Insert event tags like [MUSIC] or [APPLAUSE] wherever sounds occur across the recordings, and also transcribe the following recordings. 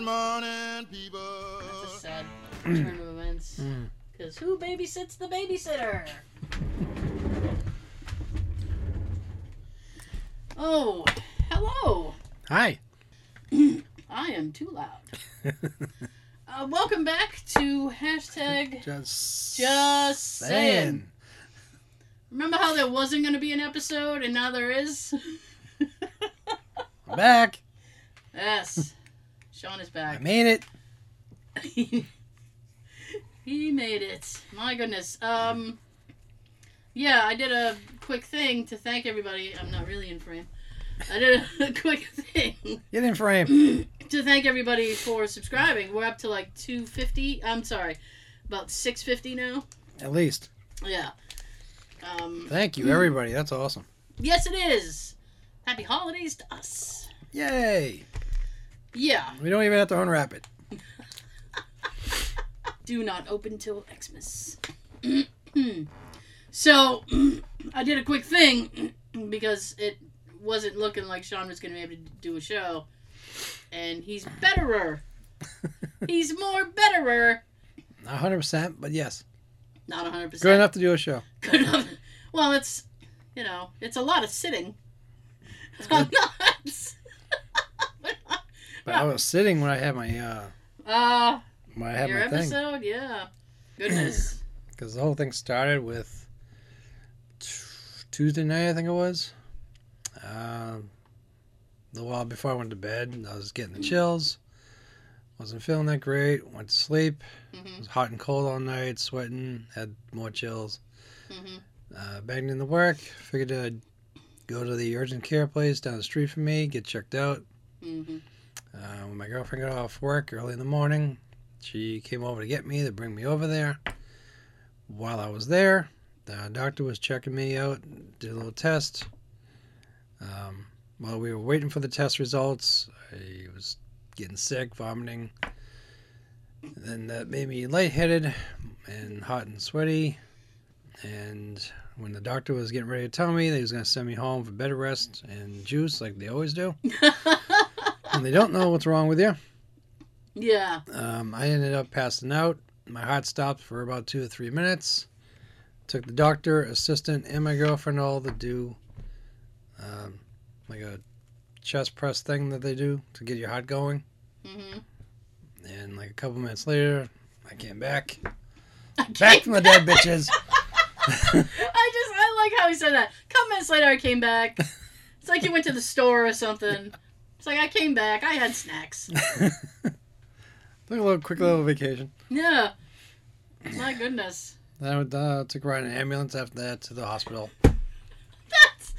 Good morning, people. That's a sad turn of events. [CLEARS THROAT] Mm. Because who babysits the babysitter? Oh, hello. Hi. [CLEARS THROAT] I am too loud. [LAUGHS] Uh, welcome back to hashtag [LAUGHS] Just Just saying. saying. Remember how there wasn't going to be an episode and now there is? I'm [LAUGHS] back. yes. Sean is back. I made it. [LAUGHS] he made it. My goodness. Um Yeah, I did a quick thing to thank everybody. I'm not really in frame. I did a [LAUGHS] quick thing Get in frame. to thank everybody for subscribing. We're up to like 250. I'm sorry. About 650 now. At least. Yeah. Um Thank you, everybody. That's awesome. Yes it is. Happy holidays to us. Yay. Yeah. We don't even have to unwrap it. [LAUGHS] do not open till Xmas. [CLEARS THROAT] so [CLEARS THROAT] I did a quick thing [CLEARS THROAT] because it wasn't looking like Sean was going to be able to do a show, and he's betterer. [LAUGHS] he's more betterer. Not 100%, but yes. Not hundred percent Good enough to do a show. [LAUGHS] Good enough. Well, it's you know it's a lot of sitting. Not. But I was sitting when I had my uh uh, when I had your my thing. episode, yeah. Goodness. [CLEARS THROAT] [CLEARS THROAT] Because the whole thing started with Tuesday night, I think it was. Um, a while before I went to bed, I was getting the chills. Wasn't feeling that great. Went to sleep. It hmm was hot and cold all night, sweating, had more chills. hmm Uh, banged into work. Figured I'd go to the urgent care place down the street from me, get checked out. hmm Uh, when my girlfriend got off work early in the morning, she came over to get me to bring me over there. While I was there, the doctor was checking me out, did a little test. Um, while we were waiting for the test results, I was getting sick, vomiting. then that made me lightheaded and hot and sweaty. And when the doctor was getting ready to tell me that he was going to send me home for bed rest and juice, like they always do, [LAUGHS] and they don't know what's wrong with you. yeah. Um, I ended up passing out. My heart stopped for about two or three minutes. Took the doctor, assistant, and my girlfriend all to do um, like a chest press thing that they do to get your heart going. Mm-hmm. And like a couple minutes later, I came back. I Back from the dead bitches. [LAUGHS] [LAUGHS] I just I like how he said that. A couple minutes later, I came back. It's like you went to the store or something. It's like I came back. I had snacks. [LAUGHS] Took a little quick little vacation. Yeah. My goodness. Then I went, uh, took a ride in an ambulance after that to the hospital. That's,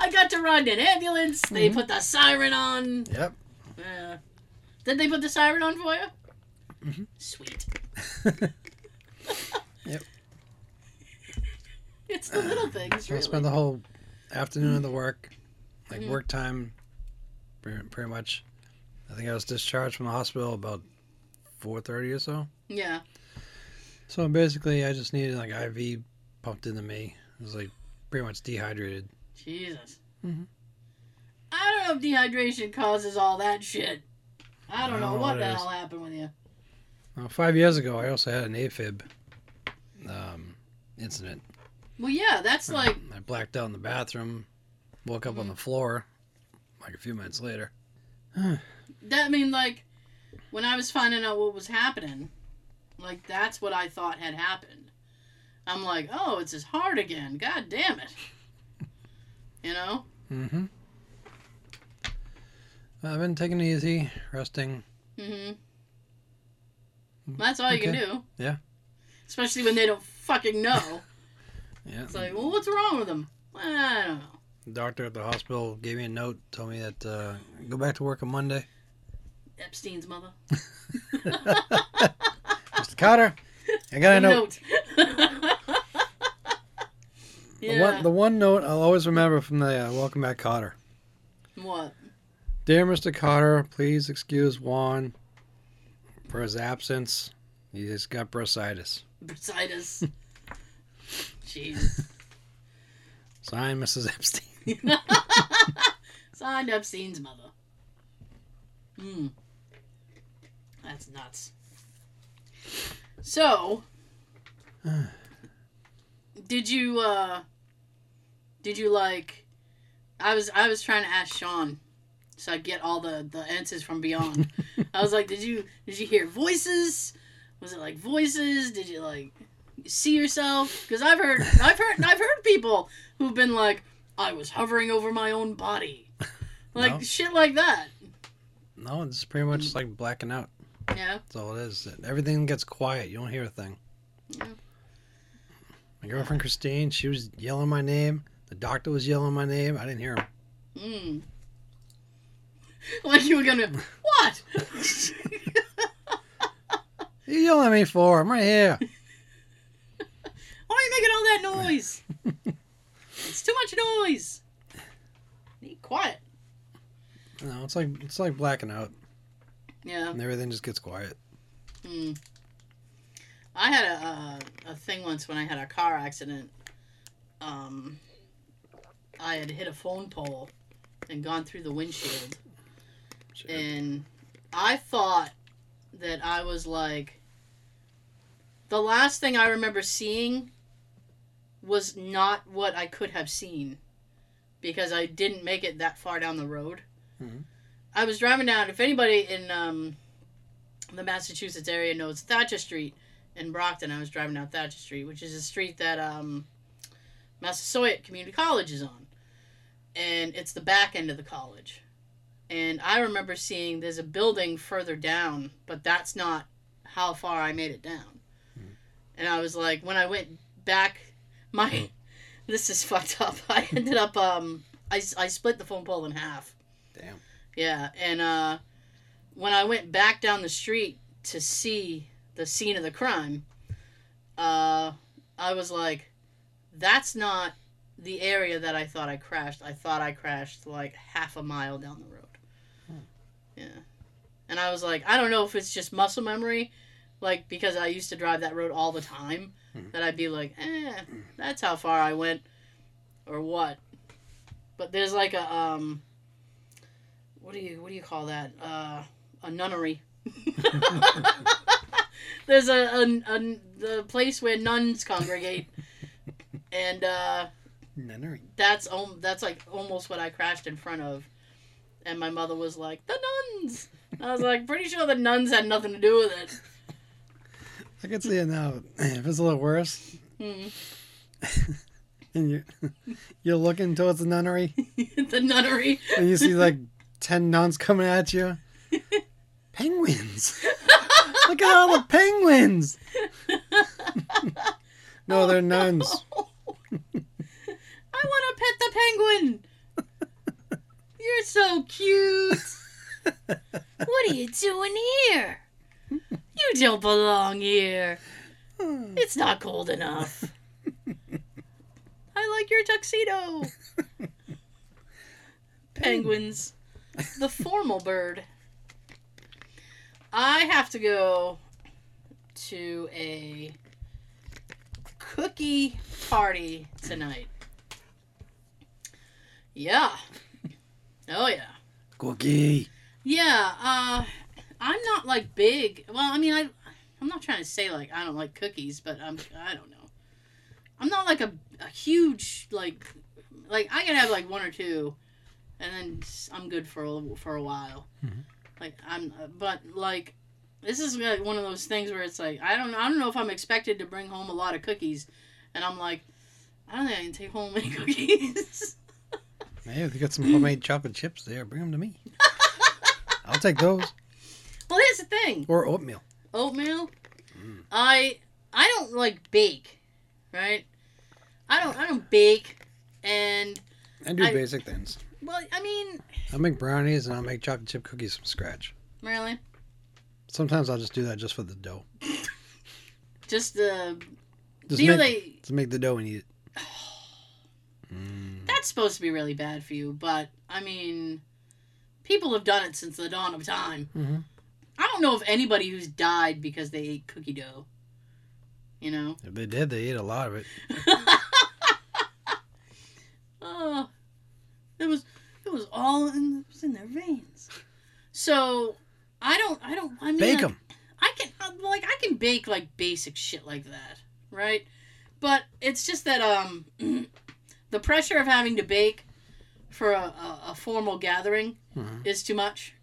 I got to ride in an ambulance. They Mhm. put the siren on. Yep. Yeah. Did they put the siren on for you? Mhm. Sweet. [LAUGHS] Yep. It's the little things, So I spent the whole afternoon of the work, like Mhm. work time, pretty, much. I think I was discharged from the hospital about four thirty or so. yeah. So basically, I just needed like IV pumped into me. I was like pretty much dehydrated. Jesus. Mm-hmm. I don't know if dehydration causes all that shit. I don't I know don't know what what the hell happened with you. Well, five years ago, I also had an AFib um, incident. Well, yeah, that's like I blacked out in the bathroom, woke up on Mhm. the floor, like a few minutes later. that. I mean, like when I was finding out what was happening, like that's what I thought had happened. I'm like, oh, it's his heart again. God damn it. You know? Mm-hmm. I've been taking it easy, resting. Mm-hmm. That's all you can do. Yeah. Especially when they don't fucking know. [LAUGHS] Yeah. It's like, well, what's wrong with them? I don't know. The doctor at the hospital gave me a note, told me that uh, go back to work on Monday. Epstein's mother. [LAUGHS] [LAUGHS] Mr. Kotter, I got a note. [LAUGHS] The, yeah. one, the one note I'll always remember from the uh, Welcome Back Kotter. what? Dear Mr. Kotter, please excuse Juan for his absence. He just got bursitis. Bursitis. Jeez. Signed, Mrs. Epstein. [LAUGHS] Signed Epstein's mother. Hmm. That's nuts. So, [SIGHS] did you uh did you like I was I was trying to ask Sean so I get all the the answers from beyond. I was like, "Did you did you hear voices? Was it like voices? Did you like see yourself? Cuz I've heard I've heard I've heard people who've been like, "I was hovering over my own body." [LAUGHS] Like No. shit like that. No, it's pretty much like blacking out. Yeah. That's all it is. Everything gets quiet. You don't hear a thing. Yeah. My girlfriend Christine, she was yelling my name. The doctor was yelling my name. I didn't hear him. Mm. [LAUGHS] Like you were gonna [LAUGHS] what? What are you yelling at me for? I'm right here. Why are you making all that noise? It's too much noise. Need quiet. No, it's like it's like blacking out, Yeah. and everything just gets quiet. Hmm. I had a, a a thing once when I had a car accident. Um, I had hit a phone pole and gone through the windshield, Shit. and I thought that I was like. The last thing I remember seeing was not what I could have seen because I didn't make it that far down the road. Mhm. I was driving down. If anybody in um, the Massachusetts area knows Thatcher Street in Brockton, I was driving down Thatcher Street, which is a street that um, Massasoit Community College is on. And it's the back end of the college. And I remember seeing there's a building further down, but that's not how far I made it down. And I was like, when I went back, my. [LAUGHS] This is fucked up. [LAUGHS] I ended up, um, I, I split the phone pole in half. Damn. Yeah, and uh, when I went back down the street to see the scene of the crime, uh, I was like, "That's not the area that I thought I crashed. I thought I crashed like half a mile down the road." Hmm. Yeah, and I was like, I don't know if it's just muscle memory, like because I used to drive that road all the time, Hmm. that I'd be like, "Eh, that's how far I went," or what. But there's like a um what do you what do you call that? Uh, a nunnery. [LAUGHS] There's a, a, a the place where nuns congregate, and uh, Nunnery. that's um that's like almost what I crashed in front of, and my mother was like the nuns. I was like pretty sure the nuns had nothing to do with it. I can see it now. [CLEARS THROAT] If it's a little worse, Hmm. [LAUGHS] and you you're looking towards the nunnery, [LAUGHS] the nunnery. and you see like ten nuns coming at you. [LAUGHS] Penguins. Look at all the penguins. no, they're nuns. I want to pet the penguin. You're so cute. What are you doing here? You don't belong here. [SIGHS] It's not cold enough. I like your tuxedo. [LAUGHS] Penguins. The formal bird. I have to go to a cookie party tonight. Yeah. Oh yeah. Cookie. Yeah, uh I'm not like big. Well, I mean I I'm not trying to say like I don't like cookies, but I'm I don't know. I'm not like a, a huge like like I can have like one or two and then I'm good for a, for a while. Mhm. Like I'm but like this is like one of those things where it's like I don't I don't know if I'm expected to bring home a lot of cookies and I'm like I don't think I can take home [LAUGHS] any cookies. Hey, if you got some homemade chocolate chips there, bring them to me. [LAUGHS] I'll take those. Well, here's the thing. Or oatmeal. oatmeal. Mm. I I don't like bake, right? I don't I don't bake, and I do I- basic things. well, I mean, I'll make brownies and I'll make chocolate chip cookies from scratch. really, Sometimes I'll just do that just for the dough. [LAUGHS] just the Just you make, they? just make the dough and eat it. Mm. [SIGHS] That's supposed to be really bad for you, but I mean, people have done it since the dawn of time. hmm I don't know of anybody who's died because they ate cookie dough. You know. If they did, they ate a lot of it. [LAUGHS] oh, it was it was all in it was in their veins. So I don't. I don't. I mean, Bake them. I can uh, like I can bake like basic shit like that, right? But it's just that um, [CLEARS THROAT] the pressure of having to bake for a, a, a formal gathering Mhm. is too much.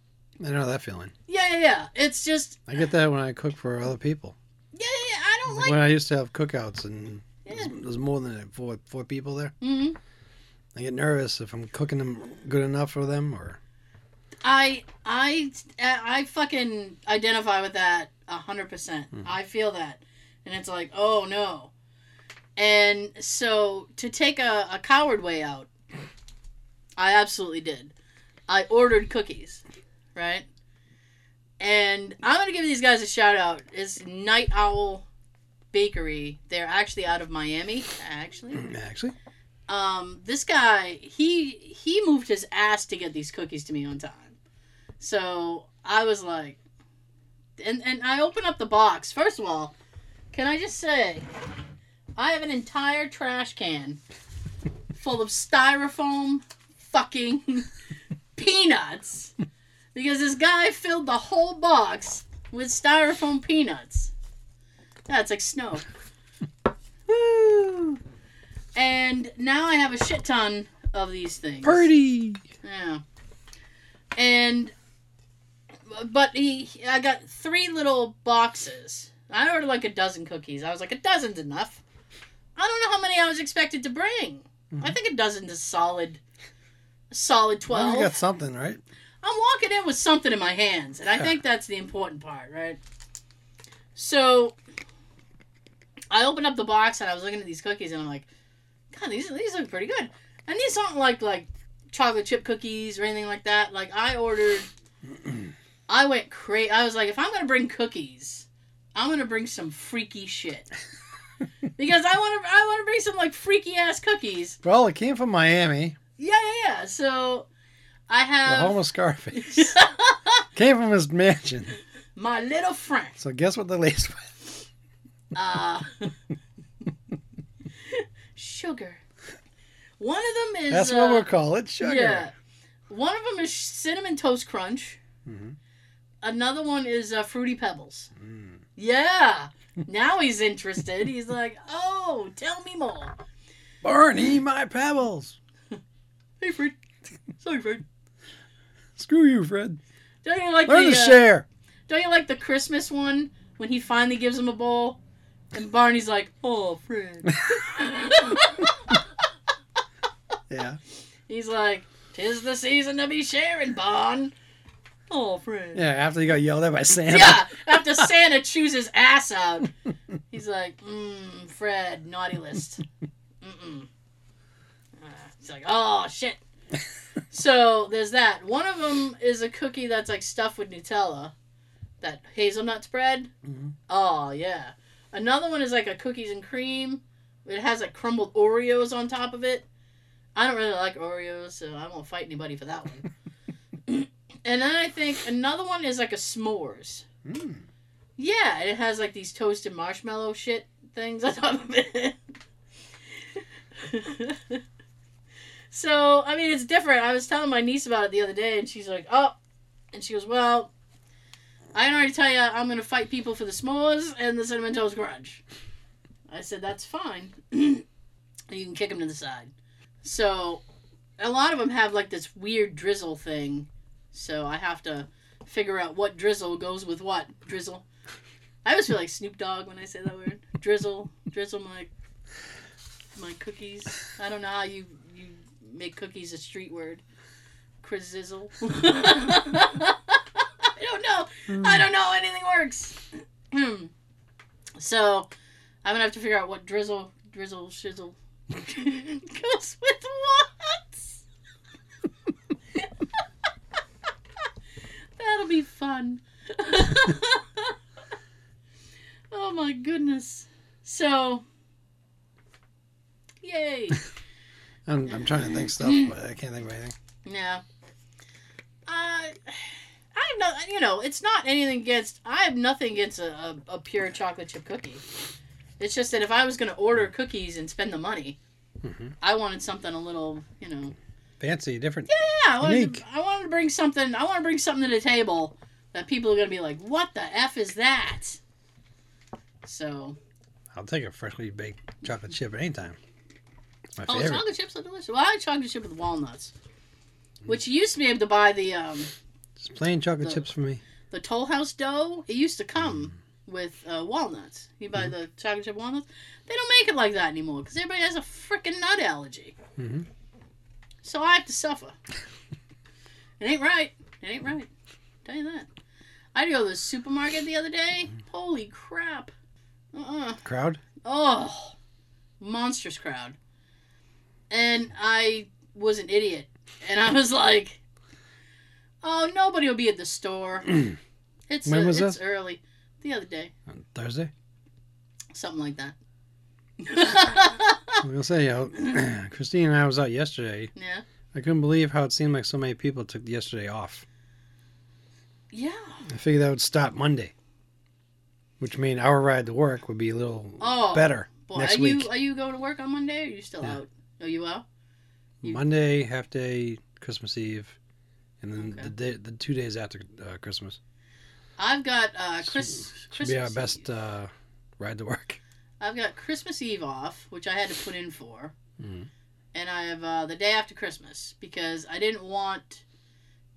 I know that feeling. Yeah, yeah, yeah. It's just I get that when I cook for other people. yeah, yeah. yeah. I don't like. when I used to have cookouts and Yeah. there's, there's more than four four people there. Mhm. I get nervous if I'm cooking them good enough for them or I I I fucking identify with that a hundred percent. Mhm. I feel that, and it's like, oh no. And so to take a, a coward way out, I absolutely did. I ordered cookies, right? And I'm gonna give these guys a shout out. It's Night Owl Bakery. They're actually out of Miami, actually. [CLEARS THROAT] actually. um, this guy he he moved his ass to get these cookies to me on time. So I was like, and and I open up the box. First of all, can I just say, I have an entire trash can full of styrofoam fucking [LAUGHS] peanuts because this guy filled the whole box with styrofoam peanuts. That's like snow. [LAUGHS] Woo! And now I have a shit ton of these things. Purdy. Yeah. And but he I got three little boxes. I ordered like a dozen cookies. I was like a dozen's enough. I don't know how many I was expected to bring. I mm-hmm. think a dozen is solid solid twelve. Well, 12. you got something, right? I'm walking in with something in my hands, and I think [LAUGHS] that's the important part, right? So I opened up the box and I was looking at these cookies, and I'm like, God, these these look pretty good. And these aren't like like chocolate chip cookies or anything like that. Like I ordered, [CLEARS THROAT] I went crazy. I was like, if I'm gonna bring cookies, I'm gonna bring some freaky shit. [LAUGHS] because I want to, I want to bring some like freaky ass cookies. Well, it came from Miami, Yeah, yeah, yeah. So I the have home of Scarface. [LAUGHS] came from his mansion. my little friend. So guess what the lace [LAUGHS] with? Uh, sugar. One of them is. That's uh, what we'll call it, sugar. Yeah. One of them is cinnamon toast crunch. Mhm. Another one is uh, fruity pebbles. Mm. Yeah. Now he's interested. He's like, "Oh, tell me more." Barney, my pebbles. [LAUGHS] Hey, Fred. Sorry, Fred. Screw you, Fred. Don't you like Learn the? to uh, share. don't you like the Christmas one when he finally gives him a bowl, and Barney's like, "Oh, Fred." [LAUGHS] [LAUGHS] Yeah. He's like, "Tis the season to be sharing, Bon." Oh, Fred. Yeah, after he got yelled at by Santa. Yeah, [LAUGHS] after Santa chews his ass out, he's like, mm, Fred, naughty list. Mm-mm. Uh, he's like, oh, shit. So there's that. One of them is a cookie that's like stuffed with Nutella, that hazelnut spread. Mhm. Oh, yeah. Another one is like a cookies and cream. It has like crumbled Oreos on top of it. I don't really like Oreos, so I won't fight anybody for that one. [LAUGHS] and then I think another one is like a s'mores. Mm. Yeah, it has like these toasted marshmallow shit things on top of it. [LAUGHS] so, I mean, it's different. I was telling my niece about it the other day, and she's like, oh. And she goes, well, I can already tell you I'm going to fight people for the s'mores and the cinnamon toast crunch. I said, that's fine. [CLEARS THROAT] you can kick them to the side. So, a lot of them have like this weird drizzle thing. So, I have to figure out what drizzle goes with what drizzle. I always feel like Snoop Dogg when I say that word. Drizzle, drizzle my my cookies. I don't know how you you make cookies a street word. Crizzle. [LAUGHS] I don't know. Hmm. I don't know. Anything works. Hmm. so I'm gonna have to figure out what drizzle, drizzle, shizzle [LAUGHS] goes with what. [LAUGHS] That'll be fun. oh my goodness. So, yay. I'm, I'm trying to think stuff, [LAUGHS] but I can't think of anything. Yeah. Uh, I have no, you know, it's not anything against, I have nothing against a, a, a pure chocolate chip cookie. It's just that if I was going to order cookies and spend the money, Mhm. I wanted something a little, you know, Fancy, different. yeah, I wanted, Unique. to, I wanted to bring something, I want to bring something to the table that people are gonna be like, "What the f is that?" So, I'll take a freshly baked chocolate chip anytime. My oh, favorite. chocolate chips are delicious. Well, I like chocolate chip with walnuts, which you used to be able to buy the um, Just plain chocolate The- chips for me. the Toll House dough. It used to come with uh, walnuts. You buy the chocolate chip walnuts. They don't make it like that anymore because everybody has a freaking nut allergy. hmm So I have to suffer. [LAUGHS] it ain't right. It ain't right. Tell you that. I had to go to the supermarket the other day. Holy crap. Uh-uh. Crowd? Oh, monstrous crowd. And I was an idiot. And I was like, oh, nobody will be at the store. [CLEARS THROAT] It's, When uh, was it's this? early. The other day. On Thursday? Something like that. I'm gonna say, uh, [CLEARS THROAT] Christine and I was out yesterday. yeah. I couldn't believe how it seemed like so many people took yesterday off. Yeah. I figured that would stop Monday, which mean our ride to work would be a little Oh, better Boy, next are week. you are you going to work on Monday or are you still Yeah. out? Are you out? you- Monday, half day, Christmas Eve, and then Okay. the day, the two days after uh, Christmas. I've got uh Chris Should Christmas be our Eve. best uh, ride to work. I've got Christmas Eve off, which I had to put in for. Mhm. And I have uh, the day after Christmas because I didn't want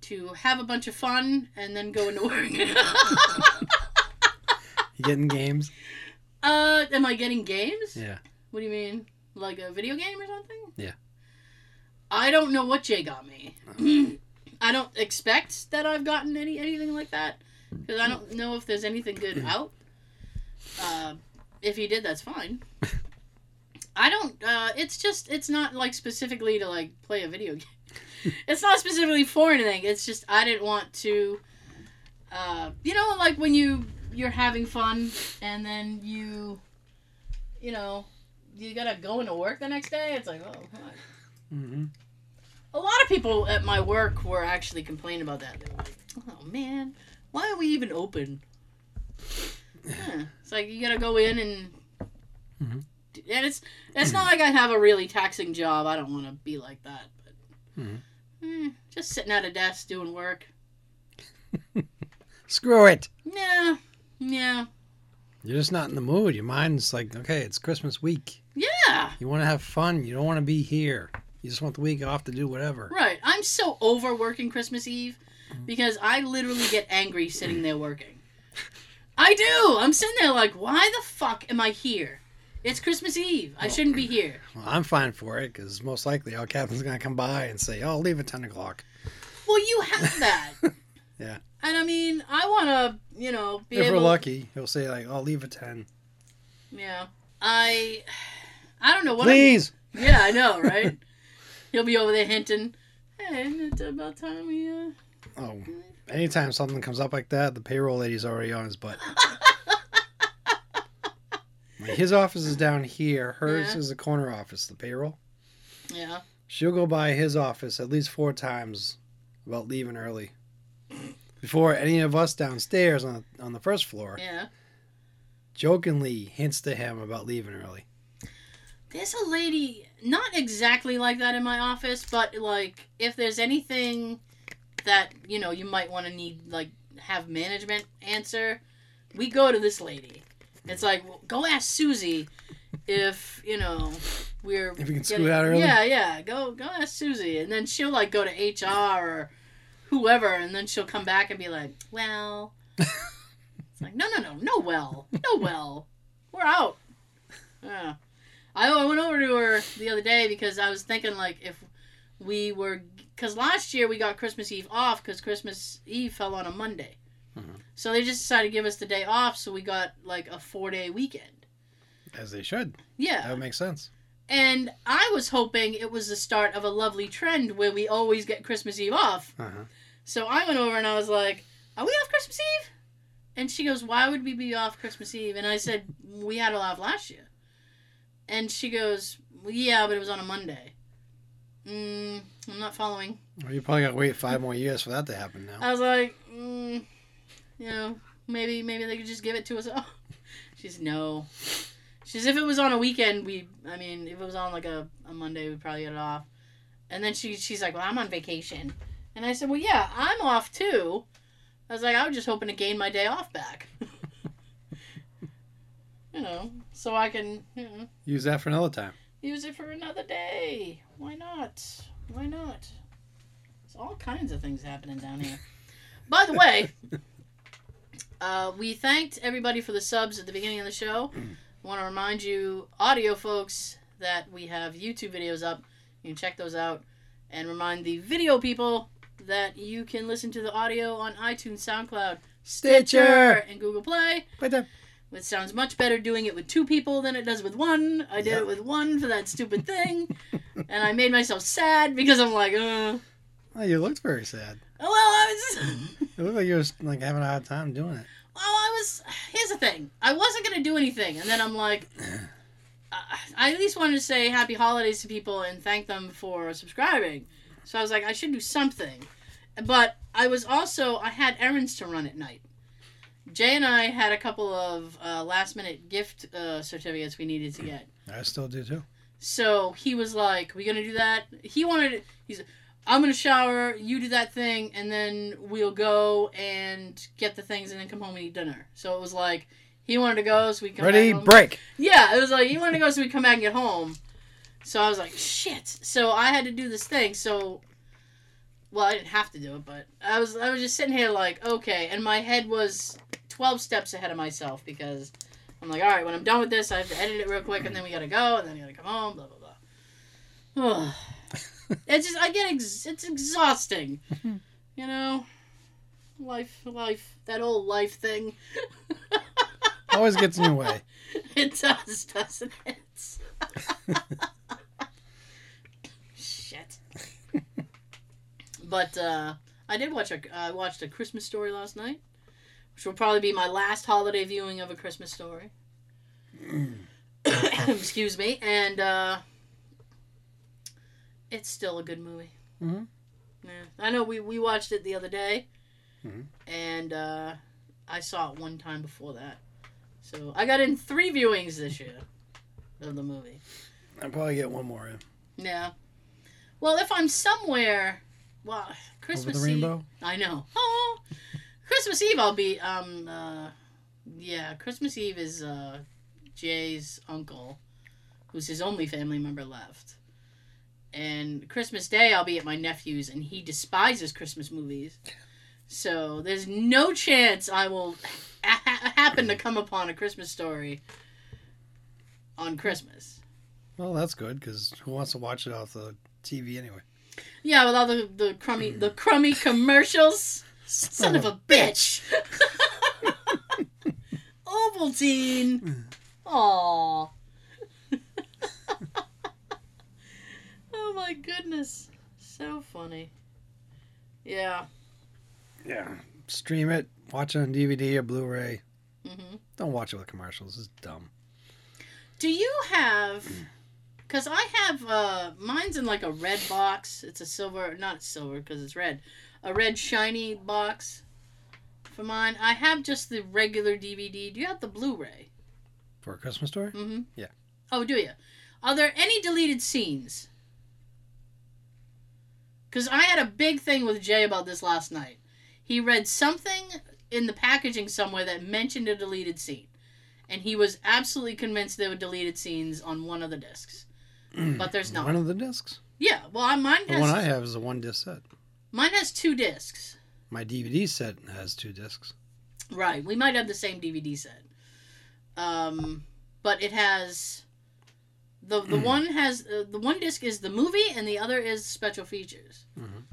to have a bunch of fun and then go into work. [LAUGHS] You getting games? uh, am I getting games? Yeah. What do you mean? Like a video game or something? Yeah. I don't know what Jay got me. [CLEARS THROAT] I don't expect that I've gotten any anything like that because I don't know if there's anything good [CLEARS THROAT] out. Uh, if he did, that's fine. [LAUGHS] I don't. Uh, it's just it's not like specifically to like play a video [LAUGHS] game. it's not specifically for anything. It's just I didn't want to. Uh, you know, like when you you're having fun and then you, you know, you gotta go into work the next day. It's like oh. God. hmm A lot of people at my work were actually complaining about that. They were like, "Oh man, why are we even open?" [LAUGHS] Yeah. It's like you gotta go in and Mhm. and it's it's not like I have a really taxing job. I don't want to be like that, but Mhm. eh, just sitting at a desk doing work. [LAUGHS] Screw it. Yeah, yeah, You're just not in the mood. Your mind's like, okay, it's Christmas week. Yeah. You want to have fun. You don't want to be here. You just want the week off to do whatever. Right. I'm so over working Christmas Eve mm-hmm. because I literally get angry sitting there working. I do. I'm sitting there like, why the fuck am I here? It's Christmas Eve. I shouldn't be [CLEARS THROAT] here. Well, I'm fine for it because most likely our captain's going to come by and say, oh, leave at 10 o'clock. Well, you have that. [LAUGHS] Yeah. And I mean, I want to, you know, be if able. we're lucky, he'll say, like, I'll leave at 10. Yeah. I. I don't know what. Please. I'm, yeah, I know, right? [LAUGHS] He'll be over there hinting. Hey, isn't it about time we? Uh... Oh, anytime something comes up like that, the payroll lady's already on his butt. [LAUGHS] His office is down here. Hers Yeah. is the corner office, the payroll. Yeah. She'll go by his office at least four times about leaving early. Before any of us downstairs on the, on the first floor Yeah. jokingly hints to him about leaving early. There's a lady, not exactly like that in my office, but like if there's anything that you know you might want to need like have management answer, we go to this lady. It's like well, go ask Susie if you know we're If we can getting- scoot out early? Yeah, yeah. Go go ask Susie, and then she'll like go to HR or whoever, and then she'll come back and be like, well. [LAUGHS] It's like, no, no, no, no, well, no, well, we're out. Yeah. I, I went over to her the other day because I was thinking, like, if we were. Because last year we got Christmas Eve off because Christmas Eve fell on a Monday. Mhm. So they just decided to give us the day off, so we got, like, a four day weekend. As they should. That Yeah. would make sense. And I was hoping it was the start of a lovely trend where we always get Christmas Eve off. Uh-huh. So I went over and I was like, "Are we off Christmas Eve?" And she goes, "Why would we be off Christmas Eve?" And I said, "We had it off last year." And she goes, well, "Yeah, but it was on a Monday." Mm, I'm not following. Well, you probably got to wait five more years for that to happen now. I was like, mm, you know, maybe maybe they could just give it to us. [LAUGHS] She's no. She's if it was on a weekend, we. I mean, if it was on like a, a Monday, we'd probably get it off. And then she she's like, well, I'm on vacation, and I said, well, yeah, I'm off too, I was like, I was just hoping to gain my day off back. [LAUGHS] you know, so I can, you know, Use that for another time. use it for another day. Why not? Why not? There's all kinds of things happening down here. [LAUGHS] By the way, uh, we thanked everybody for the subs at the beginning of the show. I want to remind you, audio folks, that we have YouTube videos up. You can check those out. And remind the video people that you can listen to the audio on iTunes, SoundCloud, Stitcher. and Google Play. Then, It sounds much better doing it with two people than it does with one. I did Yep. it with one for that stupid thing, and I made myself sad because I'm like, uh, oh, you looked very sad. Oh well, I was, [LAUGHS] It looked like you were like having a hard time doing it. well, I was. Here's the thing: I wasn't gonna do anything, and then I'm like, I, I at least wanted to say happy holidays to people and thank them for subscribing. So I was like, I should do something, but I was also I had errands to run at night. Jay and I had a couple of uh, last minute gift uh, certificates we needed to get. I still do too. So he was like, "We gonna do that?" He wanted. He's. I'm gonna shower. You do that thing, and then we'll go and get the things, and then come home and eat dinner. So it was like he wanted to go, so we come Ready, back home. break. Yeah, it was like he wanted to go, so we come back and get home. So I was like, "Shit!" So I had to do this thing. So, well, I didn't have to do it, but I was I was just sitting here like, okay, and my head was twelve steps ahead of myself because I'm like, all right, when I'm done with this, I have to edit it real quick, and then we gotta go, and then we gotta come home, blah blah blah. [SIGHS] it's just I get ex- it's exhausting, you know. Life, life, that old life thing. [LAUGHS] Always gets in your way. It does, doesn't it? Shit. [LAUGHS] but uh, I did watch a. I watched a Christmas story last night, which will probably be my last holiday viewing of a Christmas story. [COUGHS] [COUGHS] Excuse me, and uh, it's still a good movie. Mhm. Yeah, I know we we watched it the other day, Mhm. and uh, I saw it one time before that. So I got in three viewings this year of the movie. I'll probably get one more in. Yeah. Well, if I'm somewhere, well, Christmas Over the Eve. rainbow. I know. Oh, Christmas Eve, I'll be. Um. Uh, yeah, Christmas Eve is uh, Jay's uncle, who's his only family member left. And Christmas Day, I'll be at my nephew's, and he despises Christmas movies. So there's no chance I will ha- ha- happen to come upon a Christmas story on Christmas. Well, that's good because who wants to watch it off the TV anyway? Yeah, with all the the crummy the crummy commercials. Son of a bitch. [LAUGHS] Ovaltine. [LAUGHS] Aw. [LAUGHS] oh my goodness. So funny. Yeah. Yeah. Stream it, watch it on DVD or Blu-ray. hmm Don't watch it with commercials. It's dumb. Do you have? Because I have. uh Mine's in like a red box. It's a silver, not silver because it's red. A red shiny box. For mine, I have just the regular DVD. Do you have the Blu-ray? For a Christmas story? Mm-hmm. Yeah. Oh, do you? Are there any deleted scenes? Because I had a big thing with Jay about this last night. He read something in the packaging somewhere that mentioned a deleted scene. And he was absolutely convinced there were deleted scenes on one of the discs. But there's [CLEARS THROAT] not. One of the discs. Yeah, well, mine The one I have is a one disc set. Mine has two discs. My DVD set has two discs. Right. We might have the same DVD set. Um, but it has the the one has uh, the one disc is the movie and the other is special features. Mhm.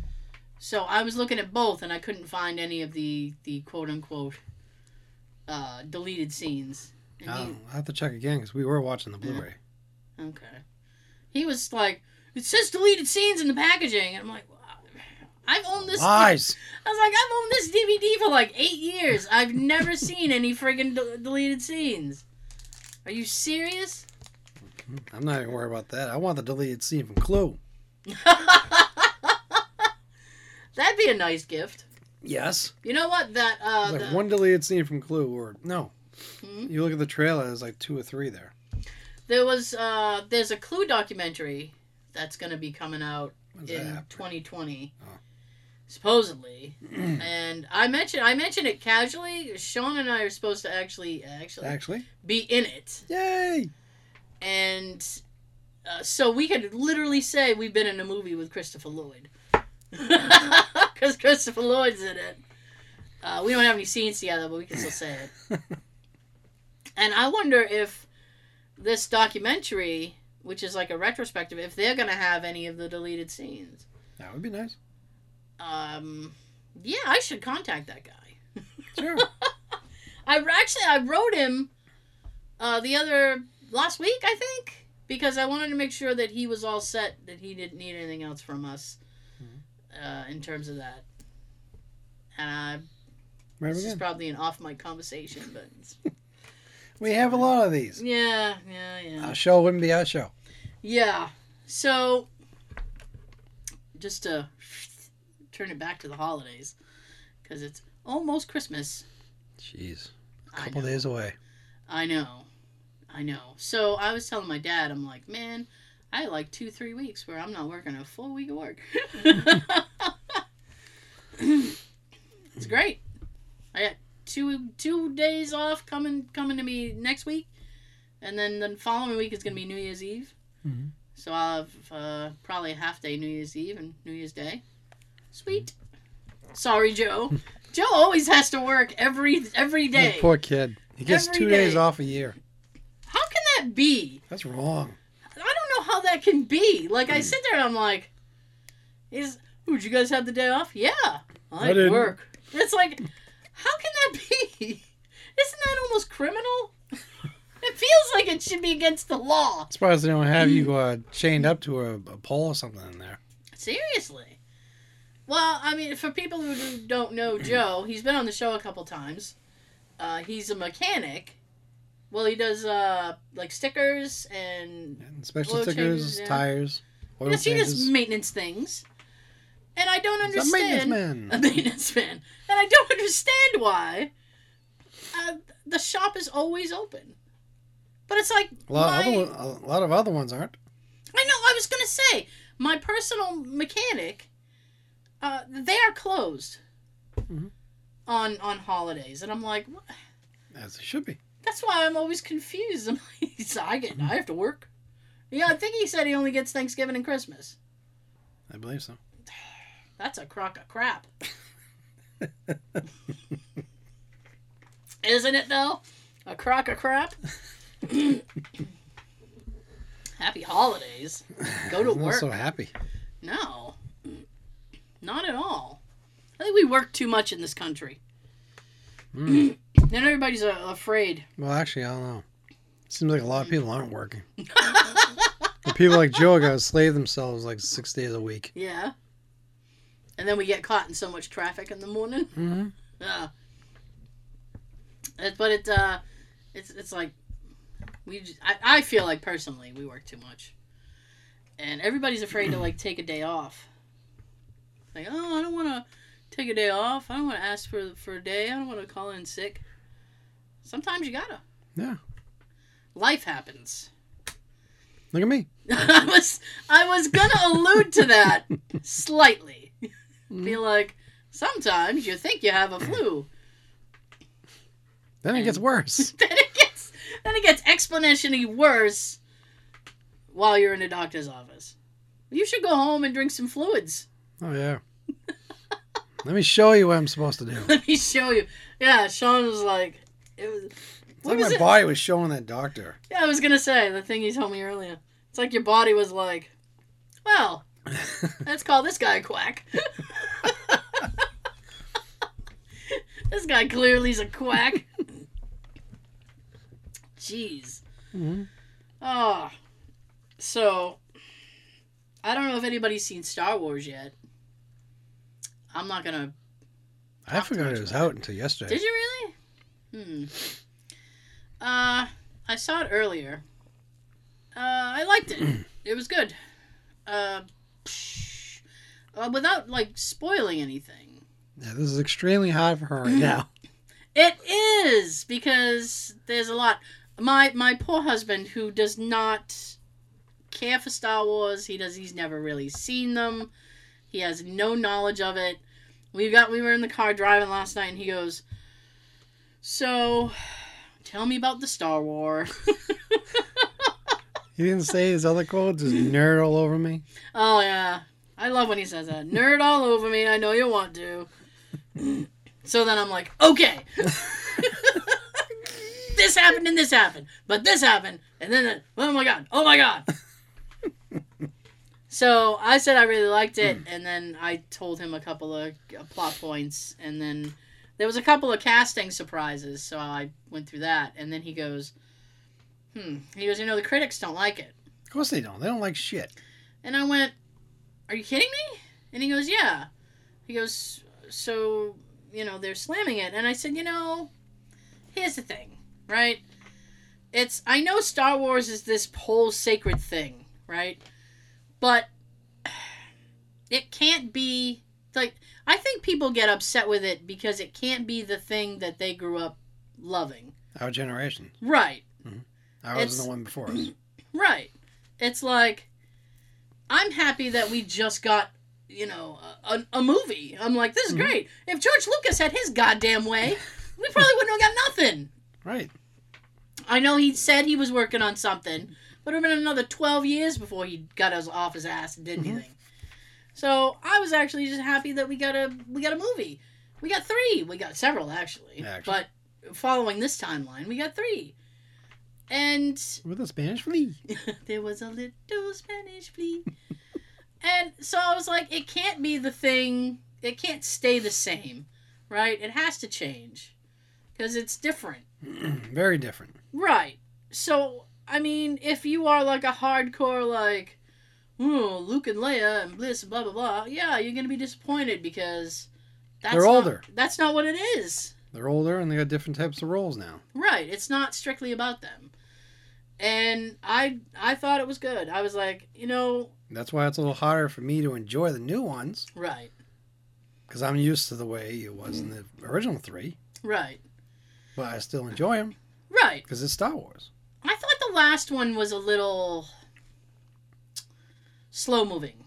So I was looking at both and I couldn't find any of the the quote unquote uh, deleted scenes. And I'll, he, I'll have to check again because we were watching the Blu-ray. okay. He was like, "It says deleted scenes in the packaging," and I'm like. "I've owned this." Lies. I was like, I've owned this DVD for like eight years. I've never [LAUGHS] seen any friggin' de- deleted scenes. Are you serious? I'm not even worried about that. I want the deleted scene from Clue. [LAUGHS] That'd be a nice gift. Yes. You know what? That uh, like the- one deleted scene from Clue, or no. Hmm? You look at the trailer, there's like two or three there. there was uh, there's a Clue documentary that's gonna be coming out When's in 2020. Oh. Supposedly. [CLEARS THROAT] and I mentioned I mentioned it casually. Sean and I are supposed to actually actually Actually, be in it, yay! and uh, so we could literally say we've been in a movie with Christopher Lloyd, [LAUGHS] because Christopher Lloyd's in it. Uh, we don't have any scenes together, but we can still say it. [LAUGHS] And I wonder if this documentary, which is like a retrospective, if they're gonna have any of the deleted scenes. That would be nice. Um, yeah, I should contact that guy. Sure. [LAUGHS] I actually I wrote him uh, the other last week, I think, because I wanted to make sure that he was all set, that he didn't need anything else from us uh, in terms of that. And I, Right this is probably an off mic conversation, but [LAUGHS] We have a lot of these. yeah, yeah, yeah. Our show wouldn't be our show. Yeah. So, just to turn it back to the holidays, because it's almost Christmas. Jeez, a I couple days away. I know. I know. So I was telling my dad, I'm like, man, I had like two, three weeks where I'm not working a full week of work. [LAUGHS] it's great. I got two two days off coming coming to me next week, and then the following week is gonna be New Year's Eve. Mhm. So I'll have uh, probably a half day New Year's Eve and New Year's Day. Sweet. Sorry, Joe. [LAUGHS] Joe always has to work every every day. Poor kid. He gets Every two days off a year. How can that be? That's wrong. I don't know how that can be. Like I sit there and I'm like, "Is did you guys have the day off? Yeah, I, I didn't. work." It's like, how can that be? [LAUGHS] Isn't that almost criminal? [LAUGHS] it feels like it should be against the law. I'm surprised they don't have you uh, chained up to a, a pole or something in there. Seriously. Well, I mean, for people who do- don't know Joe, he's been on the show a couple times. Uh, he's a mechanic. Well, he does uh, like stickers and And special stickers, changes, tires, oil yes, he does maintenance things. And I don't He's a maintenance understand man. [LAUGHS] a maintenance man, and I don't understand why uh, the shop is always open. But it's like A lot, my- other, a lot of other ones aren't. I know. I was gonna say my personal mechanic. Uh, they are closed Mhm. on on holidays, and I'm like, what? As they should be. that's why I'm always confused. [LAUGHS] I'm like, I get, I have to work. Yeah, I think he said he only gets Thanksgiving and Christmas. I believe so. [SIGHS] That's a crock of crap, [LAUGHS] isn't it? Though, a crock of crap. [LAUGHS] Happy holidays. Go to I'm work. so happy. No, not at all. I think we work too much in this country. Mm. [CLEARS THROAT] Then everybody's uh, afraid. Well, actually, I don't know. Seems like a lot of people aren't working. [LAUGHS] People like Joe got to slave themselves like six days a week. Yeah. And then we get caught in so much traffic in the morning. Mm-hmm. [LAUGHS] Yeah. It, but it, uh, it's it's like we. Just, I I feel like personally we work too much, and everybody's afraid to like take a day off. Like, oh, I don't want to take a day off. I don't want to ask for for a day. I don't want to call in sick. Sometimes you gotta. Yeah. Life happens. Look at me. [LAUGHS] I was I was gonna allude to that [LAUGHS] slightly. Be mm-hmm. like, sometimes you think you have a flu. Then it gets worse. [LAUGHS] then it gets then it gets exponentially worse while you're in a doctor's office. You should go home and drink some fluids. Oh yeah. Let me show you what I'm supposed to do. [LAUGHS] Let me show you. Yeah, Sean was like, it was. It's like was my it? body was showing that doctor. Yeah, I was gonna say the thing he told me earlier. It's like your body was like, well, [LAUGHS] let's call this guy a quack. [LAUGHS] this guy clearly is a quack. Jeez. Mhm. Oh. So, I don't know if anybody's seen Star Wars yet. I'm not gonna. I forgot it was out until yesterday. Did you really? Hmm. Uh, I saw it earlier. Uh, I liked it. [CLEARS THROAT] it was good. Uh, psh, uh, without like spoiling anything. Yeah, this is extremely hard for her right [LAUGHS] now. It is because there's a lot. My my poor husband who does not care for Star Wars. He does. He's never really seen them. He has no knowledge of it. We got we were in the car driving last night, and he goes, "So, tell me about the Star War." [LAUGHS] He didn't say his other quote, just nerd all over me. oh yeah, I love when he says that. Nerd all over me. I know you want to. so then I'm like, okay. [LAUGHS] [LAUGHS] this happened and this happened, but this happened, and then oh my god, oh my god. So I said I really liked it, and then I told him a couple of uh, plot points, and then there was a couple of casting surprises, so I went through that, and then he goes, hmm, he goes, you know, the critics don't like it, Of course they don't. They don't like shit. and I went, are you kidding me? And he goes, yeah. He goes, so you know they're slamming it, and I said, you know, here's the thing, right? It's I know Star Wars is this whole sacred thing, right? But it can't be like I think people get upset with it because it can't be the thing that they grew up loving. Our generation. Right. I was the one before us. [CLEARS THROAT] Right. It's like I'm happy that we just got, you know, a, a, movie. I'm like, this is Mhm. great. If George Lucas had his goddamn way, we probably wouldn't have got nothing. Right. I know he said he was working on something, would have been another 12 years before he got us off his ass and did Mhm. anything. So I was actually just happy that we got a we got a movie. We got three. We got several actually, Actually. but following this timeline, we got three. And With a Spanish flea. [LAUGHS] there was a little Spanish flea. and so I was like, it can't be the thing. It can't stay the same, right? It has to change because it's different. [CLEARS THROAT] Very different. Right. So, I mean, if you are like a hardcore, like, oh, Luke and Leia and Bliss and blah, blah, blah, yeah, you're going to be disappointed because that's They're not- older. That's not what it is. They're older and they got different types of roles now. Right. It's not strictly about them. And I I thought it was good. I was like, you know, That's why it's a little harder for me to enjoy the new ones right. because I'm used to the way it was in the original three. Right. But I still enjoy them Right. because it's Star Wars. I thought the last one was a little slow moving.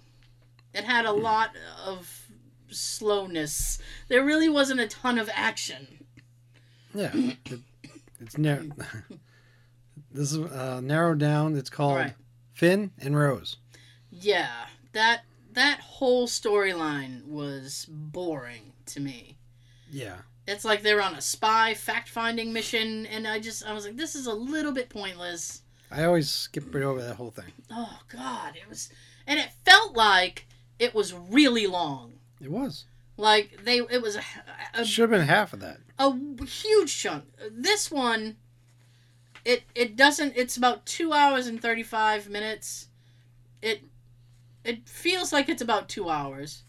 It had a lot of slowness. There really wasn't a ton of action. Yeah. it, [COUGHS] it's narrow. [LAUGHS] this is uh, narrowed down. It's called Right. Finn and Rose. Yeah, that that whole storyline was boring to me. Yeah. It's like they're on a spy fact-finding mission and I just I was like this is a little bit pointless. I always skip right over that whole thing. Oh god, it was and it felt like it was really long. It was. Like they it was a, a Should have been half of that. a huge chunk. This one, it it doesn't. It's about two hours and thirty five minutes. It it feels like it's about two hours,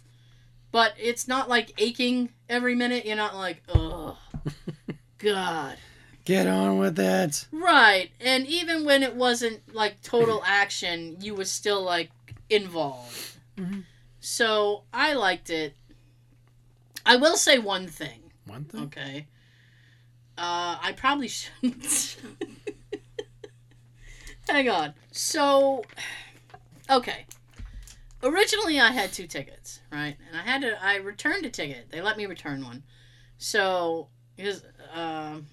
but it's not like aching every minute. You're not like, oh, [LAUGHS] God. Get on with it. Right, and even when it wasn't like total [CLEARS THROAT] action, you were still like involved. Mhm. So I liked it. I will say one thing. One thing. Okay. Uh, I probably shouldn't. [LAUGHS] Hang on. So, okay. Originally, I had two tickets, right? And I had to. I returned a ticket. They let me return one. So, because, um,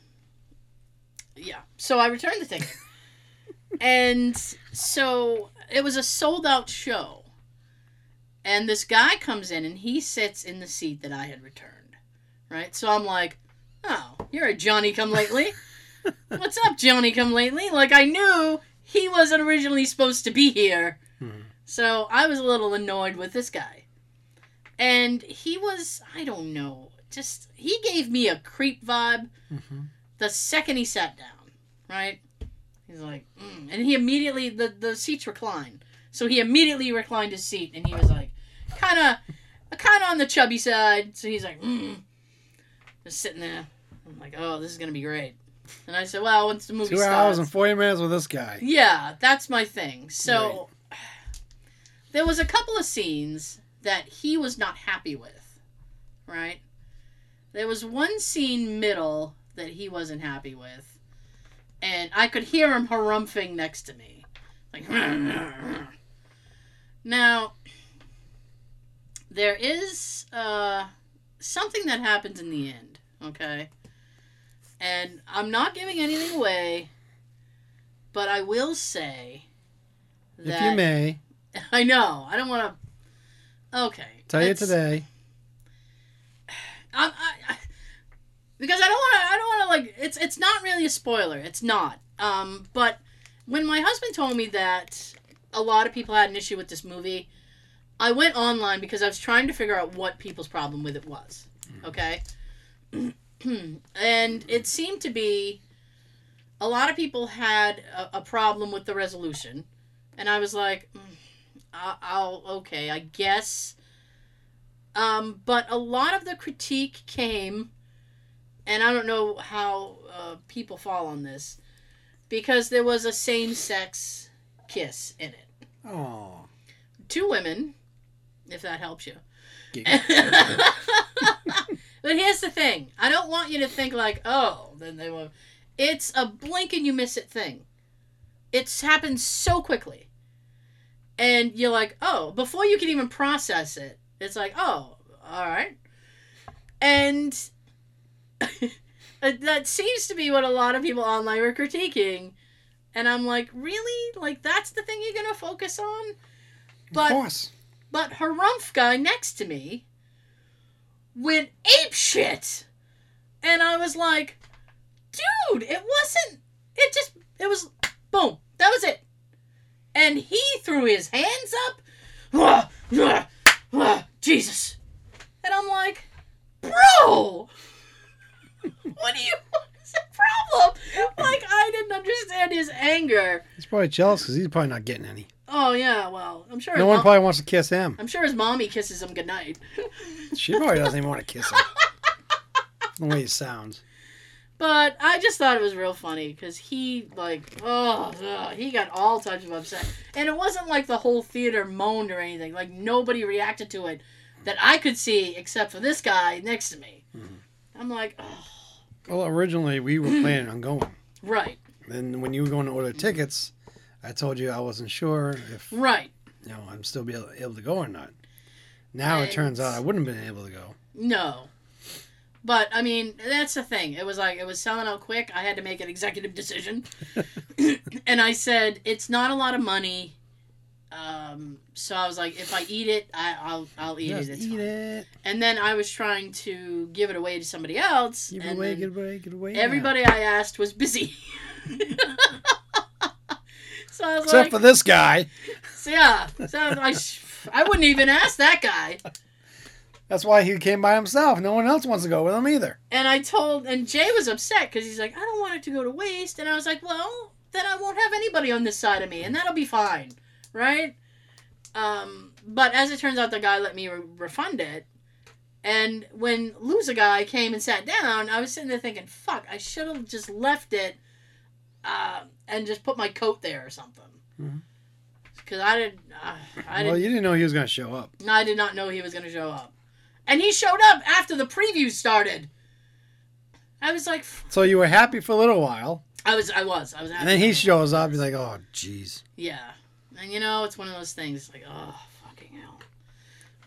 yeah. So I returned the ticket, [LAUGHS] and so it was a sold out show. And this guy comes in and he sits in the seat that I had returned right? So I'm like, oh, you're a Johnny come lately. [LAUGHS] What's up, Johnny come lately? Like I knew he wasn't originally supposed to be here. So I was a little annoyed with this guy. And he was, I don't know, just, he gave me a creep vibe Mhm. the second he sat down, right? He's like, mm. and he immediately, the, the seats recline. So he immediately reclined his seat and he was like, kind of, kind of on the chubby side. So he's like, mm. just sitting there. I'm like, oh, this is going to be great. And I said, well, once the movie Two starts. hours and forty minutes with this guy. Yeah, that's my thing. So there was a couple of scenes that he was not happy with, right? There was one scene middle that he wasn't happy with, and I could hear him harumphing next to me, like. [LAUGHS] now, there is uh, something that happens in the end, okay? And I'm not giving anything away, but I will say that if you may, I know I don't want to. Okay, tell you today. I'm, I, I, because I don't want to. I don't want to like. It's it's not really a spoiler. It's not. Um, but when my husband told me that a lot of people had an issue with this movie, I went online because I was trying to figure out what people's problem with it was. Okay, [CLEARS THROAT] and it seemed to be a lot of people had a, a problem with the resolution, and I was like, mm, I- I'll okay, I guess. Um, but a lot of the critique came, and I don't know how uh, people fall on this, because there was a same-sex kiss in it. Oh, Two women, if that helps you. [LAUGHS] but here's the thing: I don't want you to think like, oh, then they were. It's a blink and you miss it thing. It's happened so quickly, and you're like, oh, before you can even process it, it's like, oh, all right, and [LAUGHS] that seems to be what a lot of people online were critiquing, and I'm like, really, like that's the thing you're gonna focus on, of but course. but Harumph guy next to me went ape shit. And I was like, dude, it wasn't it just it was boom. That was it. And he threw his hands up. "Ah, ah, ah, Jesus. And I'm like, bro, what do you what's the problem? Like I didn't understand his anger. He's probably jealous because he's probably not getting any. Oh yeah, well, I'm sure No one mom- probably wants to kiss him. I'm sure his mommy kisses him goodnight. She probably doesn't even want to kiss him. the way he sounds. But I just thought it was real funny because he like oh ugh, he got all types of upset, and it wasn't like the whole theater moaned or anything. Like nobody reacted to it that I could see except for this guy next to me. Mhm. I'm like, oh, Well, originally we were planning on going. right, Then when you were going to order tickets, I told you I wasn't sure if right, you know I'm still be able, able to go or not. Now it turns out I wouldn't have been able to go. no. But I mean, that's the thing. It was like it was selling out quick. I had to make an executive decision, [LAUGHS] and I said it's not a lot of money. Um, so I was like, if I eat it, I, I'll I'll eat Just it. It's eat fine. it. And then I was trying to give it away to somebody else. Give it away. Give it away. Give it away. now. everybody I asked was busy. [LAUGHS] so I was Except like, for this guy. [LAUGHS] so yeah. So I, was like, I wouldn't even ask that guy. That's why he came by himself. No one else wants to go with him either. And I told, and Jay was upset because he's like, I don't want it to go to waste. And I was like, well, then I won't have anybody on this side of me, and that'll be fine, right? Um, but as it turns out, the guy let me re- refund it. And when Loser Guy came and sat down, I was sitting there thinking, fuck, I should have just left it uh, and just put my coat there or something. Mhm. Because I didn't, uh, I well, didn't, you didn't know he was going to show up. No, I did not know he was going to show up. And he showed up after the preview started. I was like, So you were happy for a little while, I was, I was, I was. and then he shows up. You're like, oh, jeez. Yeah, and you know, it's one of those things. Like, oh, fucking hell.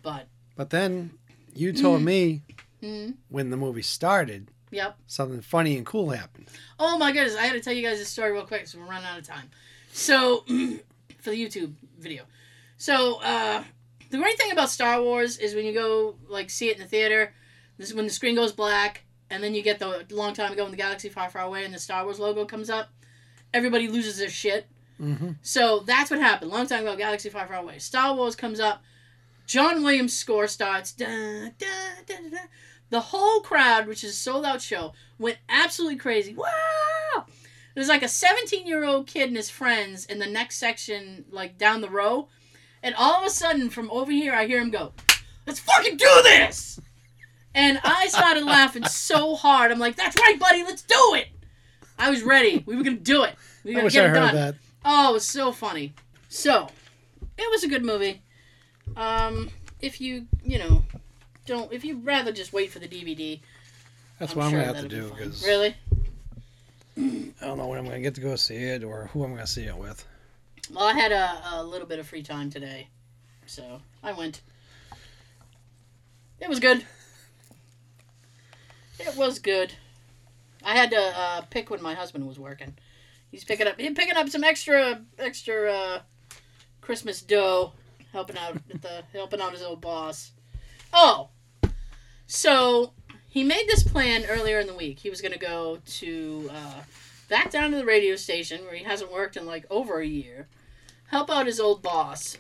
But, But then you told me mm, when the movie started, yep. something funny and cool happened. Oh my goodness, I had to tell you guys this story real quick, so we're running out of time. So, [CLEARS THROAT] for the YouTube video, so uh, the great thing about Star Wars is when you go like see it in the theater, this is when the screen goes black, and then you get the long time ago in the galaxy far, far away, and the Star Wars logo comes up. Everybody loses their shit. Mm-hmm. So that's what happened. Long time ago, Galaxy Far Far Away. Star Wars comes up. John Williams' score starts. Da, da, da, da, da. The whole crowd, which is a sold out show, went absolutely crazy. Wow! There's like a 17 year old kid and his friends in the next section, like down the row. And all of a sudden, from over here, I hear him go, Let's fucking do this! And I started laughing so hard. I'm like, That's right, buddy, let's do it! I was ready. We were going to do it. We were I wish I it heard done. that. Oh, it was so funny. So, it was a good movie. Um, if you, you know, don't, if you'd rather just wait for the DVD, That's I'm what sure I'm going to have to do Really? I don't know when I'm going to get to go see it or who I'm going to see it with. Well, I had a, a little bit of free time today, so I went. It was good. It was good. I had to uh, pick when my husband was working. He's picking up he's picking up some extra extra uh, Christmas dough, helping out at the helping out his old boss. Oh, so he made this plan earlier in the week. He was gonna go to uh, back down to the radio station where he hasn't worked in like over a year, help out his old boss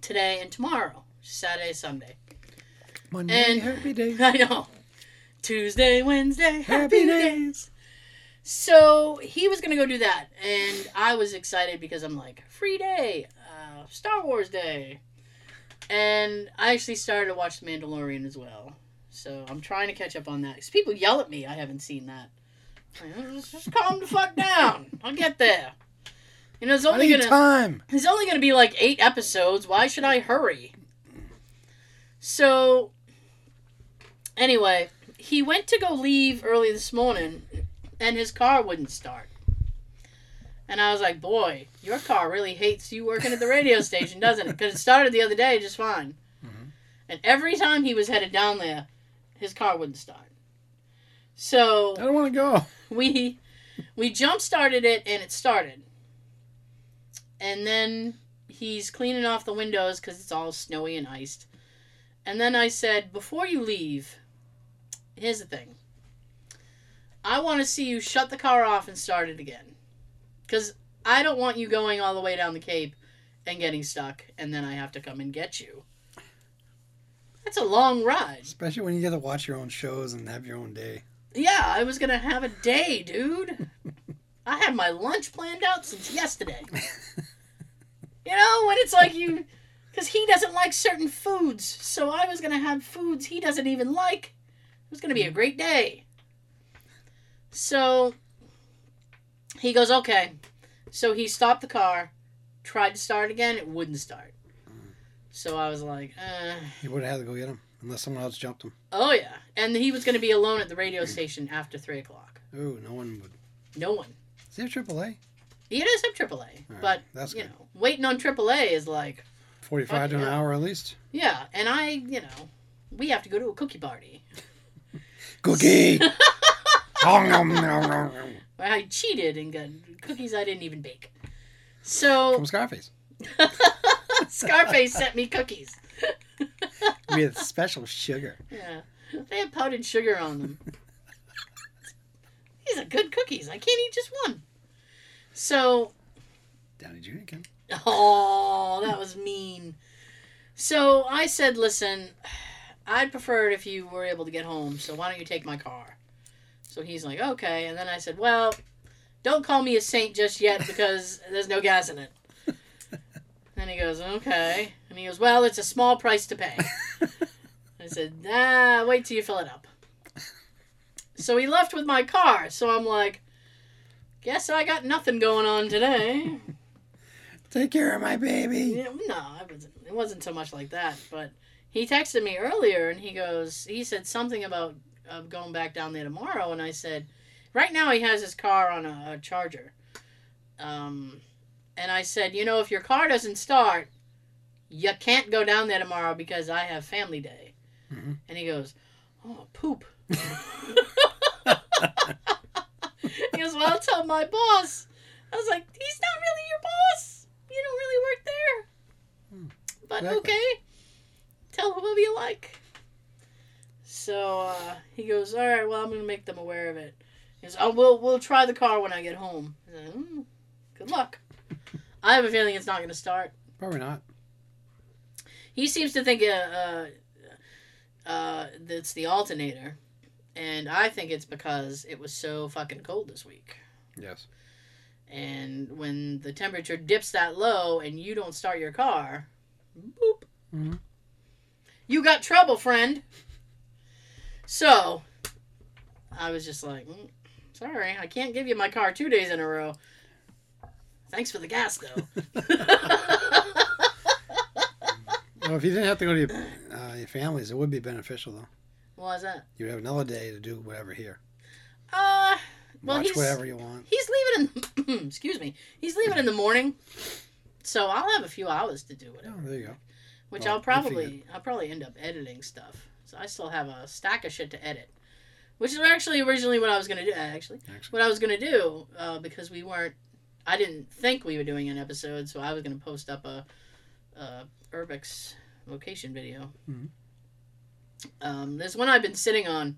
today and tomorrow, Saturday, Sunday. Monday, And- happy [LAUGHS] day. I know. Tuesday, Wednesday, happy, Happy days. days. So he was gonna go do that, and I was excited because I'm like, free day, uh, Star Wars day, and I actually started to watch The Mandalorian as well. So I'm trying to catch up on that. Because people yell at me, I haven't seen that. Like, "Just- Just calm the fuck down. I'll get there. Know, it's only gonna. time. There's only going to be like eight episodes. Why should I hurry? So, anyway, he went to go leave early this morning, and his car wouldn't start. And I was like, boy, your car really hates you working at the radio station, doesn't it? Because it started the other day just fine. Mhm. And every time he was headed down there, his car wouldn't start. So I don't want to go. we we jump started it and it started and then he's cleaning off the windows because it's all snowy and iced. And then i said before you leave here's the thing. I want to see you shut the car off and start it again. Because i don't want you going all the way down the cape and getting stuck and then i have to come and get you. That's a long ride. Especially when you get to watch your own shows and have your own day. Yeah, I was gonna have a day, dude. [LAUGHS] I had my lunch planned out since yesterday. [LAUGHS] You know, when it's like you, because he doesn't like certain foods, so I was gonna have foods he doesn't even like. It was gonna be a great day. So he goes, okay. So he stopped the car, tried to start again, it wouldn't start. So I was like, uh, You would have had to go get him unless someone else jumped him. oh yeah. And he was gonna be alone at the radio station after three o'clock. Oh, no one would. No one. Is there AAA? He does have AAA, right, but that's you good. know, waiting on AAA is like, 45 to an hour at least. yeah. And I, you know, we have to go to a cookie party. [LAUGHS] Cookie! [LAUGHS] I cheated and got cookies I didn't even bake. So From Scarface. [LAUGHS] Scarface sent me cookies. With special sugar. Yeah, they have powdered sugar on them. These are good cookies. I can't eat just one. So Downey Jr. can. Oh, that was mean. So I said, listen, I'd prefer it if you were able to get home, so why don't you take my car? So he's like, okay. And then I said, well, don't call me a saint just yet because [LAUGHS] there's no gas in it. [LAUGHS] And he goes, okay. And he goes, well, it's a small price to pay. [LAUGHS] I said, nah, wait till you fill it up. So he left with my car. So I'm like, guess I got nothing going on today. [LAUGHS] Take care of my baby. Yeah, no, it wasn't. It wasn't so much like that. But he texted me earlier, and he goes, he said something about uh, going back down there tomorrow, and I said, right now he has his car on a, a charger. Um, and I said, you know, if your car doesn't start, you can't go down there tomorrow because I have family day. Mhm. And he goes, oh, poop. He goes, well, I'll tell my boss. I was like, he's not really your boss. You don't really work there. Hmm. But Exactly. okay. Tell whoever you like. So uh, he goes, all right, well, I'm going to make them aware of it. He goes, oh, we'll, we'll try the car when I get home. I said, "Hmm, good luck. I have a feeling it's not going to start. Probably not. He seems to think uh, uh, uh, that's the alternator. And I think it's because it was so fucking cold this week. Yes. And when the temperature dips that low and you don't start your car, boop, Mhm. you got trouble, friend. So, I was just like, "Mm, sorry, I can't give you my car two days in a row. Thanks for the gas, though. [LAUGHS] [LAUGHS] Well, if you didn't have to go to your, uh, your families, it would be beneficial, though. Why is that? You'd have another day to do whatever here. Uh, well, Watch whatever you want. he's leaving in, [CLEARS THROAT] excuse me, he's leaving in the morning. So I'll have a few hours to do Oh, whatever. there you go. Which Well, I'll probably I'll probably end up editing stuff. So I still have a stack of shit to edit. which is actually originally what I was gonna do. Actually, Actually. what I was gonna do uh, because we weren't. I didn't think we were doing an episode, so I was gonna post up a, a Urbex location video. Mhm. Um, there's one I've been sitting on,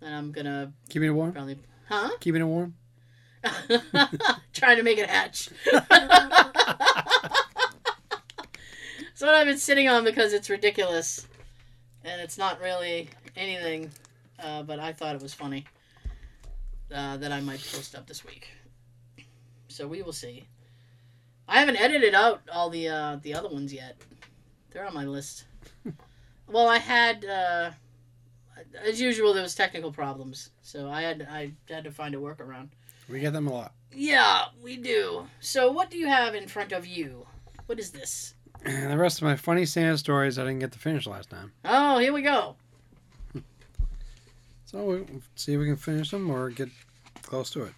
and I'm gonna Keeping it warm. probably, huh? [LAUGHS] Keeping it warm. [LAUGHS] Trying to make it hatch. [LAUGHS] so what I've been sitting on because it's ridiculous, and it's not really anything, uh, but I thought it was funny uh, that I might post up this week. So we will see. I haven't edited out all the uh, the other ones yet. They're on my list. Well, I had. Uh, as usual, there was technical problems, so I had I had to find a workaround. We get them a lot. Yeah, we do. So, what do you have in front of you? What is this? [CLEARS THROAT] The rest of my funny Santa stories I didn't get to finish last time. Oh, here we go. [LAUGHS] So we'll see if we can finish them or get close to it.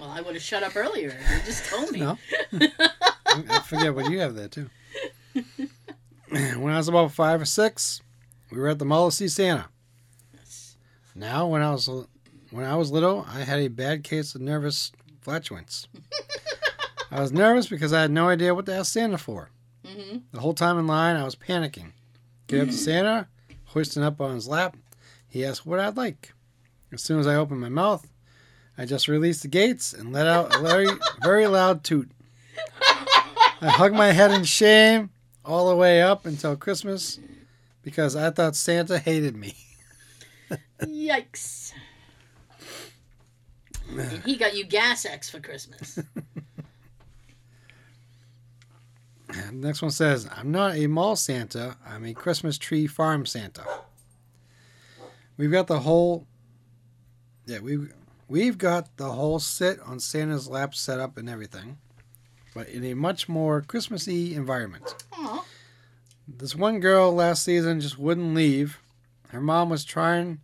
Well, I would have shut up earlier. You just told me. No. [LAUGHS] I forget what you have there too. [LAUGHS] [CLEARS THROAT] when I was about five or six, we were at the mall to see Santa. Yes. Now, when I was when I was little, I had a bad case of nervous flatulence. [LAUGHS] I was nervous because I had no idea what to ask Santa for. hmm The whole time in line, I was panicking. Get up to [CLEARS THROAT] Santa, hoisting up on his lap. He asked what I'd like. As soon as I opened my mouth, I just released the gates and let out a very, [LAUGHS] very loud toot. I hugged my head in shame all the way up until Christmas because I thought Santa hated me. [LAUGHS] Yikes. And he got you Gas X for Christmas. Next one says, I'm not a mall Santa, I'm a Christmas tree farm Santa. We've got the whole Yeah, we've we've got the whole sit on Santa's lap set up and everything. But in a much more Christmassy environment. Aw. This one girl last season just wouldn't leave. Her mom was trying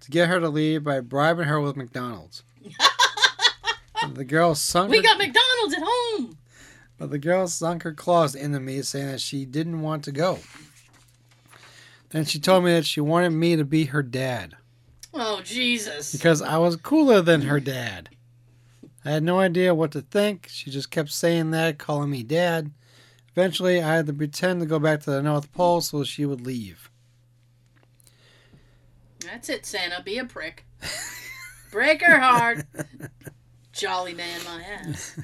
to get her to leave by bribing her with McDonald's. [LAUGHS] the girl sunk We her- got McDonald's at home. But the girl sunk her claws into me, saying that she didn't want to go. Then she told me that she wanted me to be her dad Oh, Jesus. because I was cooler than her dad. I had no idea what to think. She just kept saying that, calling me dad. Eventually, I had to pretend to go back to the North Pole so she would leave. That's it, Santa. Be a prick. Break her heart. [LAUGHS] Jolly man, my ass.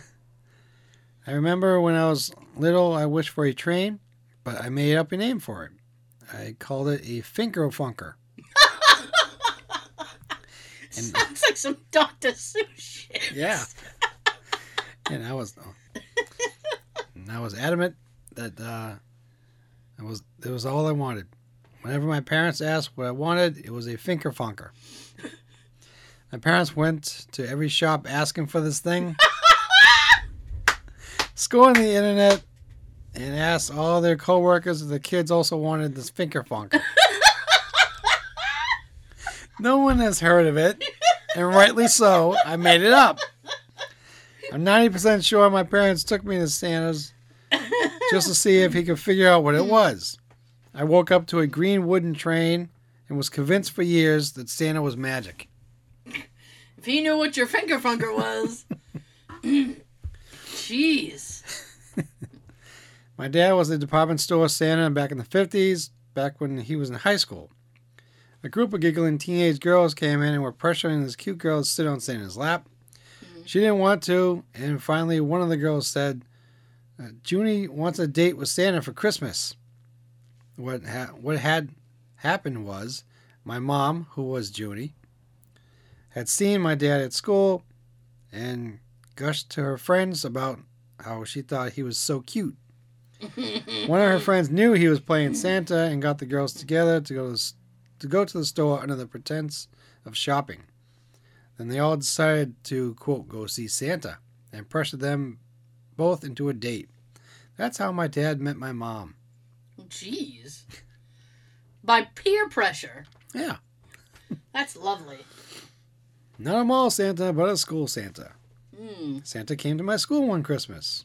[LAUGHS] I remember when I was little, I wished for a train, but I made up a name for it. I called it a Finker Funker. And- [LAUGHS] Sounds like some Dr. Seuss shit. Yeah. and I was and I was adamant that uh it was it was all I wanted. Whenever my parents asked what I wanted, it was a Finker Funker. My parents went to every shop asking for this thing. [LAUGHS] Scoring the internet and asked all their coworkers if the kids also wanted this Finker Funker. No one has heard of it, and rightly so. I made it up. I'm 90% sure my parents took me to Santa's just to see if he could figure out what it was. I woke up to a green wooden train and was convinced for years that Santa was magic. If he knew what your finger funker was. [CLEARS THROAT] Jeez. [LAUGHS] My dad was a department store Santa back in the 50s, back when he was in high school. A group of giggling teenage girls came in and were pressuring this cute girl to sit on Santa's lap. She didn't want to, and finally one of the girls said, uh, Junie wants a date with Santa for Christmas. What, ha- what had happened was my mom, who was Junie, had seen my dad at school and gushed to her friends about how she thought he was so cute. [LAUGHS] One of her friends knew he was playing Santa and got the girls together to go to, to go to the store under the pretense of shopping. Then they all decided to quote go see Santa and pressured them both into a date. That's how my dad met my mom. Jeez. By peer pressure. Yeah, That's lovely. not a mall Santa, but a school Santa. Hmm. Santa came to my school one Christmas.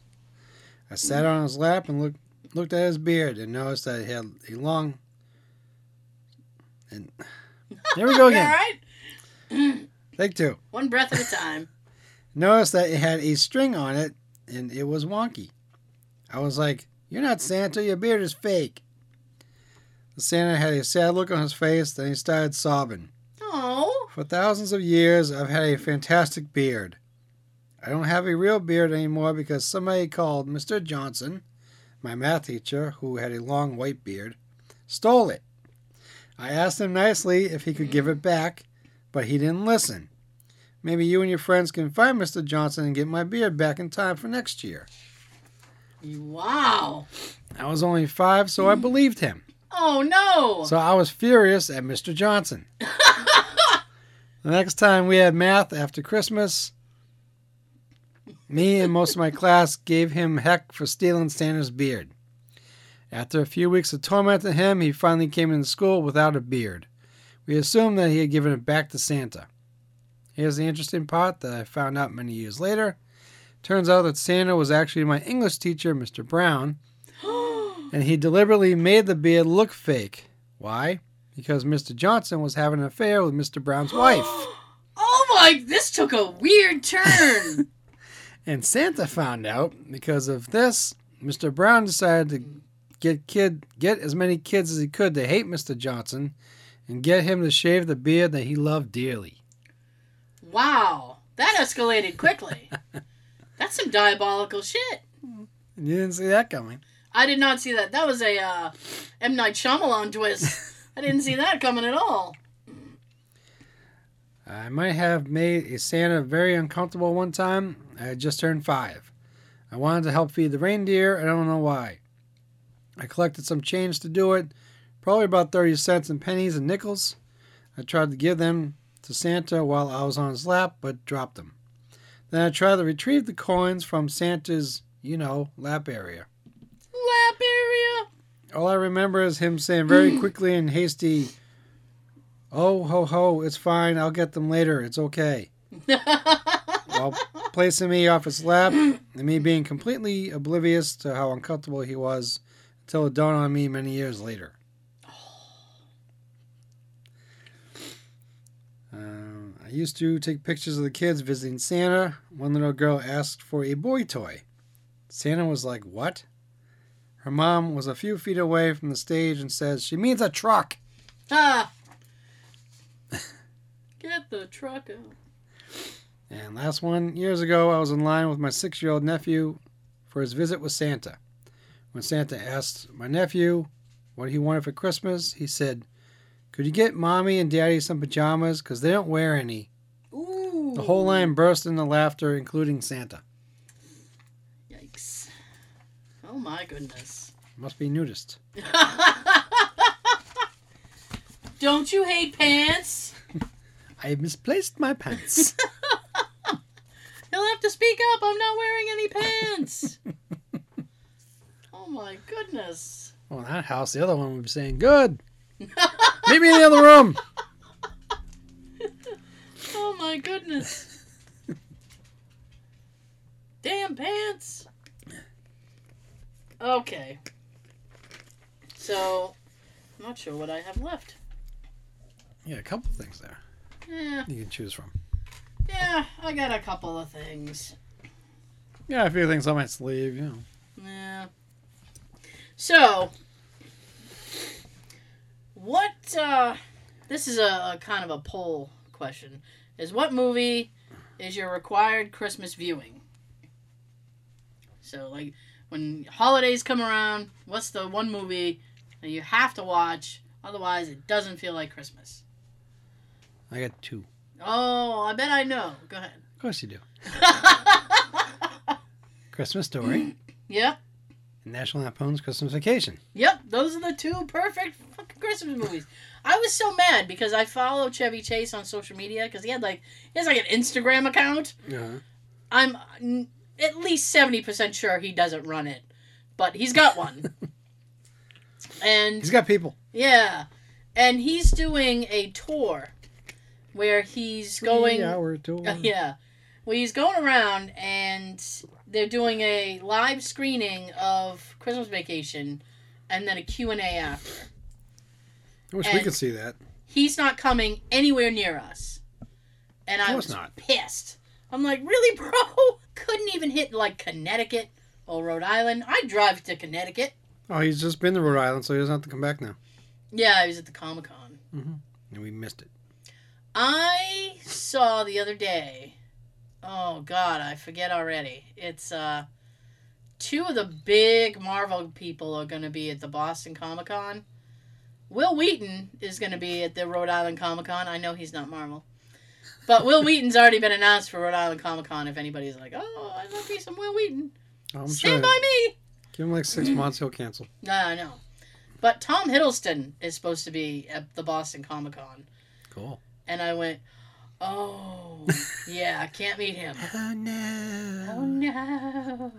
I sat on his lap and looked looked at his beard and noticed that he had a long And [LAUGHS] here we go again. right. [CLEARS THROAT] Take two. One breath at a time. [LAUGHS] Noticed that it had a string on it and it was wonky. I was like, You're not Santa, your beard is fake. The Santa had a sad look on his face, then he started sobbing. Oh. For thousands of years, I've had a fantastic beard. I don't have a real beard anymore because somebody called Mr. Johnson, my math teacher, who had a long white beard, stole it. I asked him nicely if he could give it back, but he didn't listen. Maybe you and your friends can find Mr. Johnson and get my beard back in time for next year. Wow. I was only five, so I believed him. Oh no. So I was furious at Mr. Johnson. [LAUGHS] The next time we had math after Christmas, me and most of my class gave him heck for stealing Santa's beard. After a few weeks of tormenting him, he finally came into school without a beard. We assumed that he had given it back to Santa. Here's the interesting part that I found out many years later. Turns out that Santa was actually my English teacher, Mr. Brown, [GASPS] and he deliberately made the beard look fake. Why? Because Mr. Johnson was having an affair with Mr. Brown's [GASPS] wife. oh my! This took a weird turn. [LAUGHS] And Santa found out because of this, Mr. Brown decided to get kid get as many kids as he could to hate Mr. Johnson and get him to shave the beard that he loved dearly. wow. That escalated quickly. [LAUGHS] That's some diabolical shit. You didn't see that coming. I did not see that. That was a uh, M Night Shyamalan twist. I didn't see that coming at all. I might have made a Santa very uncomfortable one time. I had just turned five. I wanted to help feed the reindeer, I don't know why. I collected some change to do it, probably about 30 cents in pennies and nickels. I tried to give them to Santa while I was on his lap, but dropped them. Then I tried to retrieve the coins from Santa's, you know, lap area. Lap area. All I remember is him saying very hmm. quickly and hasty, Oh, ho, ho, it's fine. I'll get them later. It's okay. [LAUGHS] While placing me off his lap and me being completely oblivious to how uncomfortable he was until it dawned on me many years later. [SIGHS] Uh, I used to take pictures of the kids visiting Santa. One little girl asked for a boy toy. Santa was like, What? Her mom was a few feet away from the stage and says, She means a truck. ah. [LAUGHS] Get the truck out. And last one, years ago, I was in line with my six year old nephew for his visit with Santa. When Santa asked my nephew what he wanted for Christmas, he said, Could you get mommy and daddy some pajamas? Because they don't wear any. Ooh. The whole line burst into laughter, including Santa. Yikes. Oh my goodness. Must be nudist. [LAUGHS] Don't you hate pants? [LAUGHS] I misplaced my pants. [LAUGHS] He'll have to speak up. I'm not wearing any pants. Oh my goodness. well, in that house, the other one would be saying, Good. [LAUGHS] Meet me in the other room. [LAUGHS] Oh my goodness. Damn pants. Okay. So, I'm not sure what I have left. Yeah, a couple things there Yeah, you can choose from. yeah, I got a couple of things. Yeah, a few things on my sleeve, you know. Yeah. So, what, uh, this is a, a kind of a poll question. Is what movie is your required Christmas viewing? So, like, when holidays come around, what's the one movie that you have to watch? Otherwise, it doesn't feel like Christmas. I got two. Oh, I bet I know. Go ahead. Of course you do. [LAUGHS] Christmas Story yep. And National Lampoon's Christmas Vacation. Yep, those are the two perfect fucking Christmas movies. I was so mad because I follow Chevy Chase on social media because he had like he has like an Instagram account. Yeah. I'm n- at least seventy percent sure he doesn't run it, but he's got one. [LAUGHS] and He's got people. yeah, and he's doing a tour where he's going. Hour tour. [LAUGHS] Yeah. Well, he's going around and they're doing a live screening of Christmas Vacation and then a Q&A after. I wish we could see that. he's not coming anywhere near us. And I was not. pissed. I'm like, really, bro? [LAUGHS] Couldn't even hit like Connecticut or Rhode Island. I drive to Connecticut. Oh, he's just been to Rhode Island, so he doesn't have to come back now. Yeah, I was at the Comic Con. Mm-hmm. And we missed it. I saw the other day. Oh God, I forget already. It's uh, two of the big Marvel people are going to be at the Boston Comic Con. Wil Wheaton is going to be at the Rhode Island Comic Con. I know he's not Marvel, but Wil Wheaton's already been announced for Rhode Island Comic Con. If anybody's like, "Oh, I'd love to see some Wil Wheaton," I'm stand sure. by me. Give him like six months, he'll cancel. No, I know. But Tom Hiddleston is supposed to be at the Boston Comic Con, Cool. and I went, "Oh, yeah, I can't meet him." [LAUGHS] Oh no. Oh no.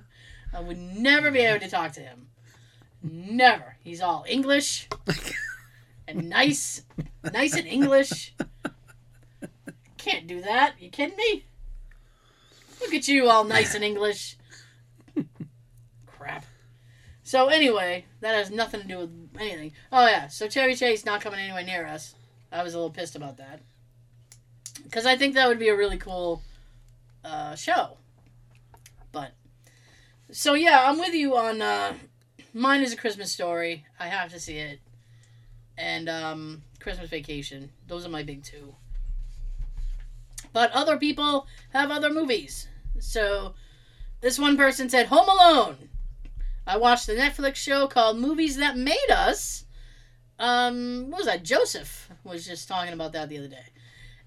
I would never be able to talk to him. Never. He's all English [LAUGHS] and nice. Nice and English. Can't do that. You kidding me? Look at you all nice and English. Crap. So anyway, that has nothing to do with anything. Oh yeah, so Chevy Chase not coming anywhere near us. I was a little pissed about that. Because I think that would be a really cool uh, show. But so yeah, I'm with you on uh, mine is a Christmas story. I have to see it, and um, Christmas Vacation. Those are my big two. But other people have other movies. So this one person said Home Alone. I watched the Netflix show called Movies That Made Us. Um, what was that? Joseph was just talking about that the other day.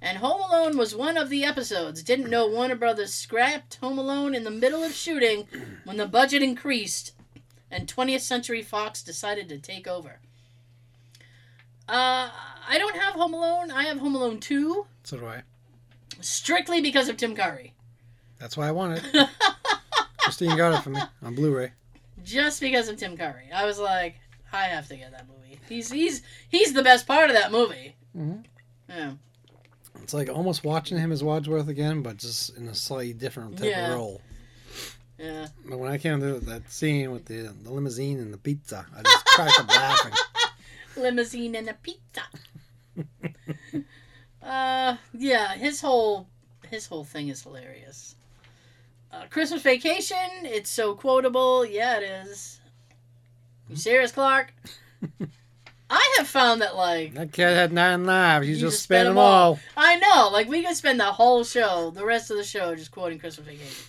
And Home Alone was one of the episodes. Didn't know Warner Brothers scrapped Home Alone in the middle of shooting when the budget increased and 20th Century Fox decided to take over. Uh, I don't have Home Alone. I have Home Alone 2 So do I. strictly because of Tim Curry. That's why I want it. [LAUGHS] Christine got it for me on Blu-ray. Just because of Tim Curry. I was like, I have to get that movie. He's he's he's the best part of that movie. Mhm. Yeah. It's like almost watching him as Wadsworth again, but just in a slightly different type Yeah. of role. Yeah. But when I came to that scene with the, the limousine and the pizza, I just cracked up laughing. [LAUGHS] limousine and a pizza. [LAUGHS] uh, yeah, his whole his whole thing is hilarious. Uh, Christmas Vacation, it's so quotable. Yeah, it is. You serious, Clark? [LAUGHS] I have found that like That cat had nine lives. You, You just, just spent spent them 'em all. all. I know, like we could spend the whole show, the rest of the show, just quoting Christmas Vacation.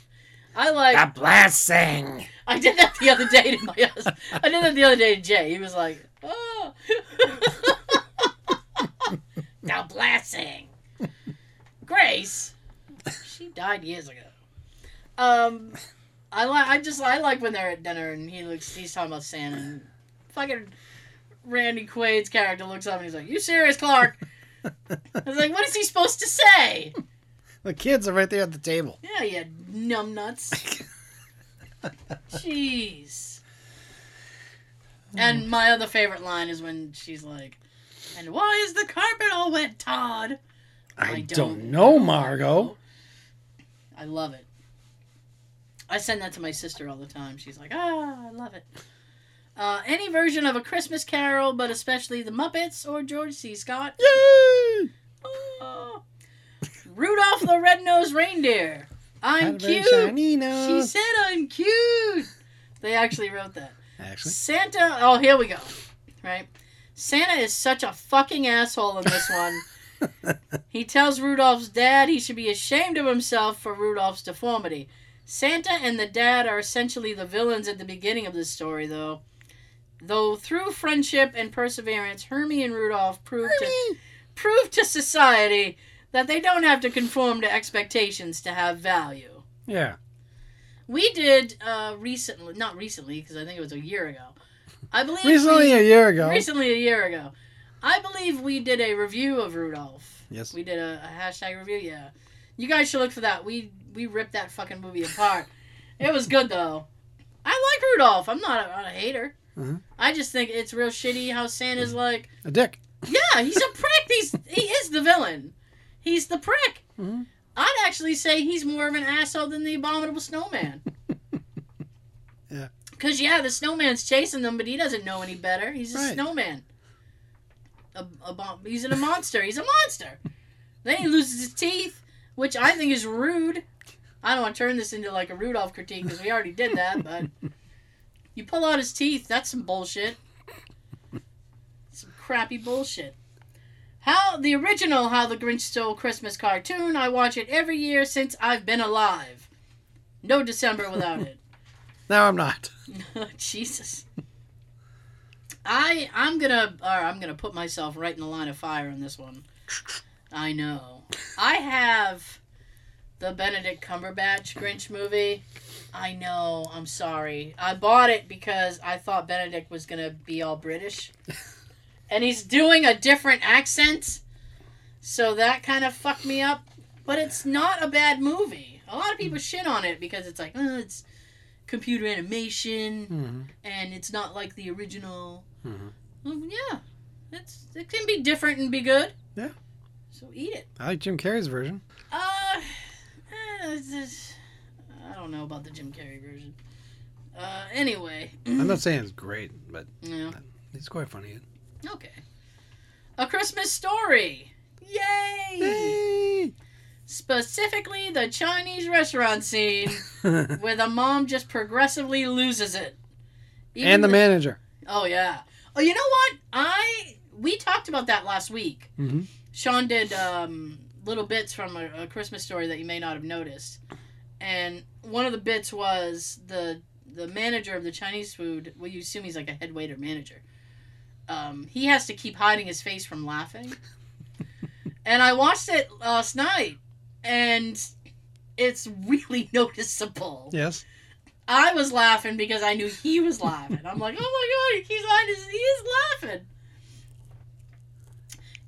I like. The blessing. I did that the other day to my husband. I did that the other day to Jay. He was like, "Oh, [LAUGHS] the blessing." Grace, she died years ago. Um, I like. I just I like when they're at dinner and he looks. He's talking about Santa. And fucking Randy Quaid's character looks up and he's like, "You serious, Clark?" [LAUGHS] I was like, "What is he supposed to say?" The kids are right there at the table. Yeah, you numbnuts. Jeez. And my other favorite line is when she's like, "And why is the carpet all wet, Todd?" I, don't, know, Margo. I love it. I send that to my sister all the time. She's like, "Ah, I love it." Uh, any version of a Christmas Carol, but especially the Muppets or George C. Scott. Yay! Oh. Rudolph the Red-Nosed Reindeer. I'm Had a very cute. She said I'm cute. They actually wrote that. Actually, Santa. Oh, here we go. Right. Santa is such a fucking asshole in this one. [LAUGHS] he tells Rudolph's dad he should be ashamed of himself for Rudolph's deformity. Santa and the dad are essentially the villains at the beginning of this story, though. Though through friendship and perseverance, Hermey and Rudolph prove to prove to society that they don't have to conform to expectations to have value. yeah. We did uh, recently, not recently, because I think it was a year ago. I believe Recently, we- a year ago. recently a year ago. I believe we did a review of Rudolph. Yes. We did a, a hashtag review. Yeah, you guys should look for that. We we ripped that fucking movie apart. it was good though. I like Rudolph. I'm not a, not a hater. Mhm. I just think it's real shitty how Santa's like, A dick. yeah, he's a [LAUGHS] prick. He's he is the villain. He's the prick. Mhm. I'd actually say he's more of an asshole than the abominable snowman. [LAUGHS] Yeah. Because yeah, the snowman's chasing them, but he doesn't know any better. He's a Right. snowman. a, a bomb. He's in a monster. He's a monster. Then he loses his teeth, which I think is rude. I don't want to turn this into like a Rudolph critique because we already did that, but [LAUGHS] you pull out his teeth, that's some bullshit. Some crappy bullshit. How the original How the Grinch Stole Christmas cartoon, I watch it every year since I've been alive. No December without it. [LAUGHS] No, I'm not. [LAUGHS] Jesus. I I'm gonna or I'm gonna put myself right in the line of fire on this one. I know. I have the Benedict Cumberbatch Grinch movie. I know. I'm sorry. I bought it because I thought Benedict was gonna be all British, [LAUGHS] and he's doing a different accent, so that kind of fucked me up. But it's not a bad movie. A lot of people shit on it because it's like, oh, it's computer animation hmm and it's not like the original. Mhm. Well, yeah, it's it can be different and be good. Yeah. So eat it. I like Jim Carrey's version. Uh, it's just- I don't know about the Jim Carrey version. Uh, anyway. I'm not [CLEARS THROAT] saying it's great, but Yeah. it's quite funny. Okay. A Christmas Story. Yay! Yay! Specifically, the Chinese restaurant scene [LAUGHS] where the mom just progressively loses it. Even and the manager. Oh yeah. Oh, you know what? I we talked about that last week. hmm Sean did um, little bits from a, a Christmas story that you may not have noticed, and one of the bits was the the manager of the Chinese food. Well, you assume he's like a head waiter manager. Um, he has to keep hiding his face from laughing, [LAUGHS] and I watched it last night, and it's really [LAUGHS] noticeable. Yes. I was laughing because I knew he was laughing. I'm like, oh my god, he's hiding his, he is laughing.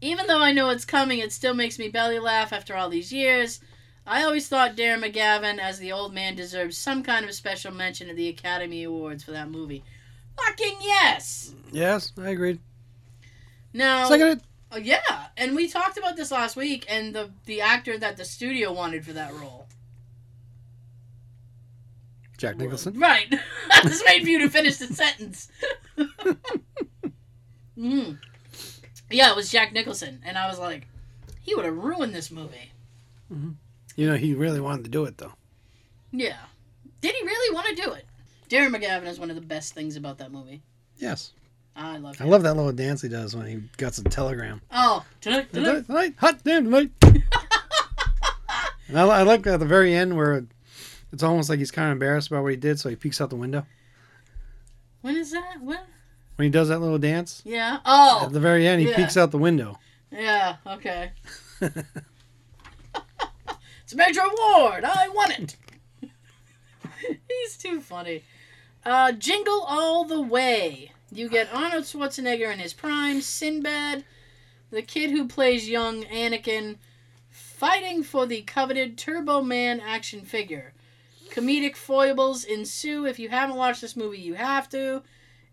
Even though I know it's coming, it still makes me belly laugh after all these years. I always thought Darren McGavin, as the old man, deserved some kind of special mention at the Academy Awards for that movie. Fucking yes! Yes, I agreed. Now, Second. oh, yeah, and we talked about this last week, and the the actor that the studio wanted for that role. Jack Nicholson. Right. [LAUGHS] I was waiting for you to finish the sentence. [LAUGHS] mm. Yeah, it was Jack Nicholson, and I was like, he would have ruined this movie. You know, he really wanted to do it though. Yeah. Did he really want to do it? Darren McGavin is one of the best things about that movie. Yes. I love I love that little dance he does when he gets a telegram. Oh, tonight, tonight. Tonight, hot damn tonight. [LAUGHS] and I, I like at the very end where it's almost like he's kind of embarrassed about what he did, so he peeks out the window When is that? When? when he does that little dance. Yeah. Oh, At the very end, he yeah. peeks out the window. yeah. Okay. [LAUGHS] It's Major Award. I won it. [LAUGHS] He's too funny. Uh, Jingle All the Way. You get Arnold Schwarzenegger in his prime, Sinbad, the kid who plays young Anakin, fighting for the coveted Turbo Man action figure. Comedic foibles ensue. If you haven't watched this movie, you have to.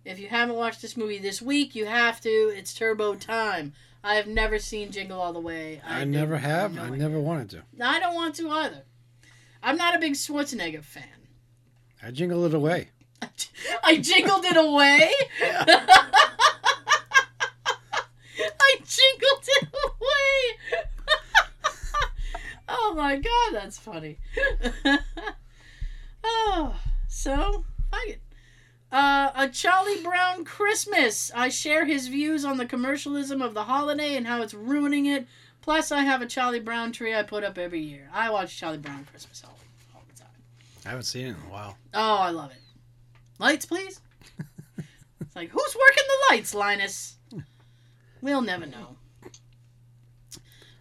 If you haven't watched this movie this week, you have to. It's Turbo time. I have never seen Jingle All the Way. I, do- never have. no I idea. never wanted to. I don't want to either. I'm not a big Schwarzenegger fan. I jingle it away. I jingled it away. I jingled it away. [LAUGHS] [LAUGHS] [LAUGHS] oh my god, that's funny. oh, so fuck it. Uh, a Charlie Brown Christmas. I share his views on the commercialism of the holiday and how it's ruining it. Plus, I have a Charlie Brown tree I put up every year. I watch Charlie Brown Christmas all, all the time. I haven't seen it in a while. Oh, I love it. Lights, please. it's like, who's working the lights, Linus? We'll never know.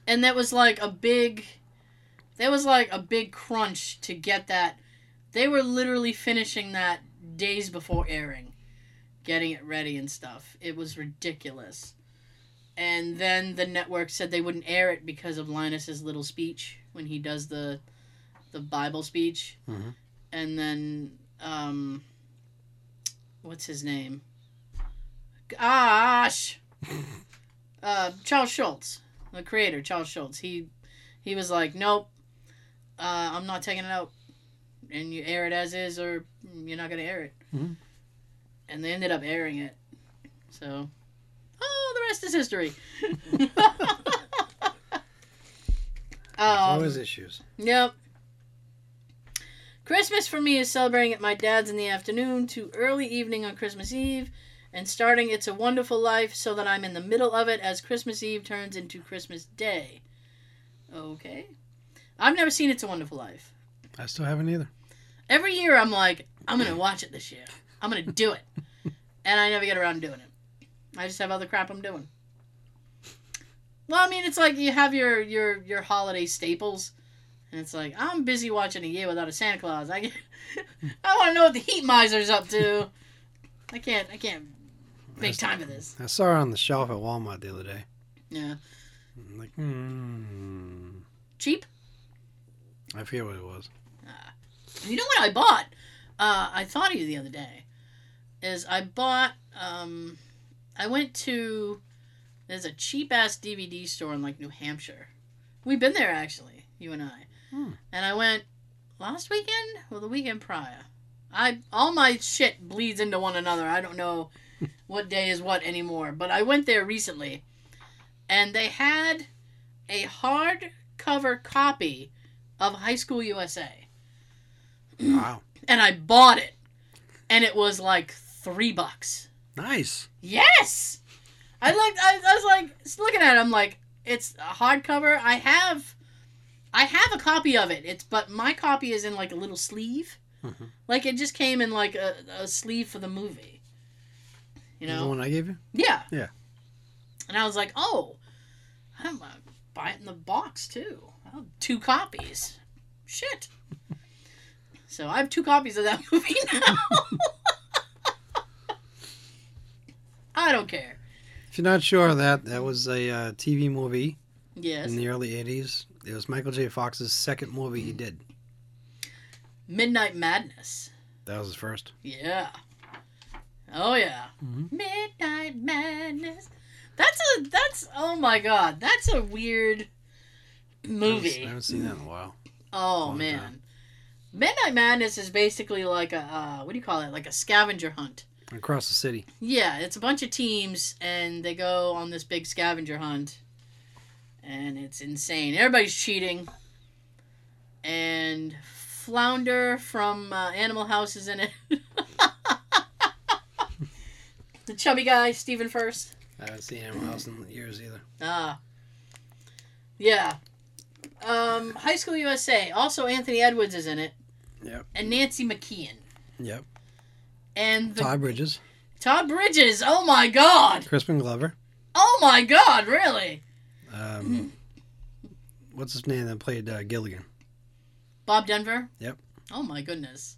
And that was like a big, there was like a big crunch to get that. They were literally finishing that days before airing, getting it ready and stuff. It was ridiculous. And then the network said they wouldn't air it because of Linus's little speech when he does the, the Bible speech Mhm. and then um what's his name gosh [LAUGHS] uh charles schulz the creator charles schulz he he was like nope uh i'm not taking it out and you air it as is or you're not gonna air it Mhm. and they ended up airing it so oh the rest is history. [LAUGHS] Um, always issues. Yep. Christmas for me is celebrating at my dad's in the afternoon to early evening on Christmas Eve and starting It's a Wonderful Life so that I'm in the middle of it as Christmas Eve turns into Christmas Day. Okay. I've never seen It's a Wonderful Life. I still haven't either. Every year I'm like, I'm going to watch it this year. I'm going to do it. and I never get around to doing it. I just have other crap I'm doing. Well, I mean, it's like you have your your your holiday staples, and it's like I'm busy watching a year without a Santa Claus. I get, [LAUGHS] I want to know what the heat miser's up to. I can't I can't make time for this. I saw her on the shelf at Walmart the other day. Yeah, I'm like, hmm. cheap. I forget what it was. You know what I bought? Uh, I thought of you the other day. Is I bought. Um, I went to. There's a cheap ass DVD store in like New Hampshire. We've been there actually, you and I. Hmm. And I went last weekend or the weekend prior. I all my shit bleeds into one another. I don't know [LAUGHS] what day is what anymore. But I went there recently, and they had a hardcover copy of High School USA Wow. and I bought it, and it was like three bucks. Nice. Yes, I like. I, I was like looking at it. I'm like, it's a hardcover. I have, I have a copy of it. It's but my copy is in like a little sleeve. Mhm. Like it just came in like a, a sleeve for the movie. You know the one I gave you? Yeah. Yeah. And I was like, oh, I'm gonna buy it in the box too. Two copies. Shit. So I have two copies of that [LAUGHS] movie now. [LAUGHS] I don't care. If you're not sure of that, that was a uh, TV movie Yes. in the early 80s. It was Michael J. Fox's second movie he did. Midnight Madness. That was his first. Yeah. Oh yeah. Mhm. Midnight Madness. That's a that's oh my god. That's a weird movie. I haven't seen that in a while. Oh Long man. time. Midnight Madness is basically like a uh, what do you call it? Like a scavenger hunt. Across the city. Yeah, it's a bunch of teams and they go on this big scavenger hunt. And it's insane. Everybody's cheating. And Flounder from uh, Animal House is in it. [LAUGHS] the chubby guy, Stephen Furst. I haven't seen Animal House in years either. Ah. Yeah. Um, High School USA. Also, Anthony Edwards is in it. Yep. And Nancy McKeon. Yep. And the, Todd Bridges, Todd Bridges. Oh my God. Crispin Glover. Oh my God. Really? Um, what's his name that played uh, Gilligan? Bob Denver. Yep. Oh my goodness.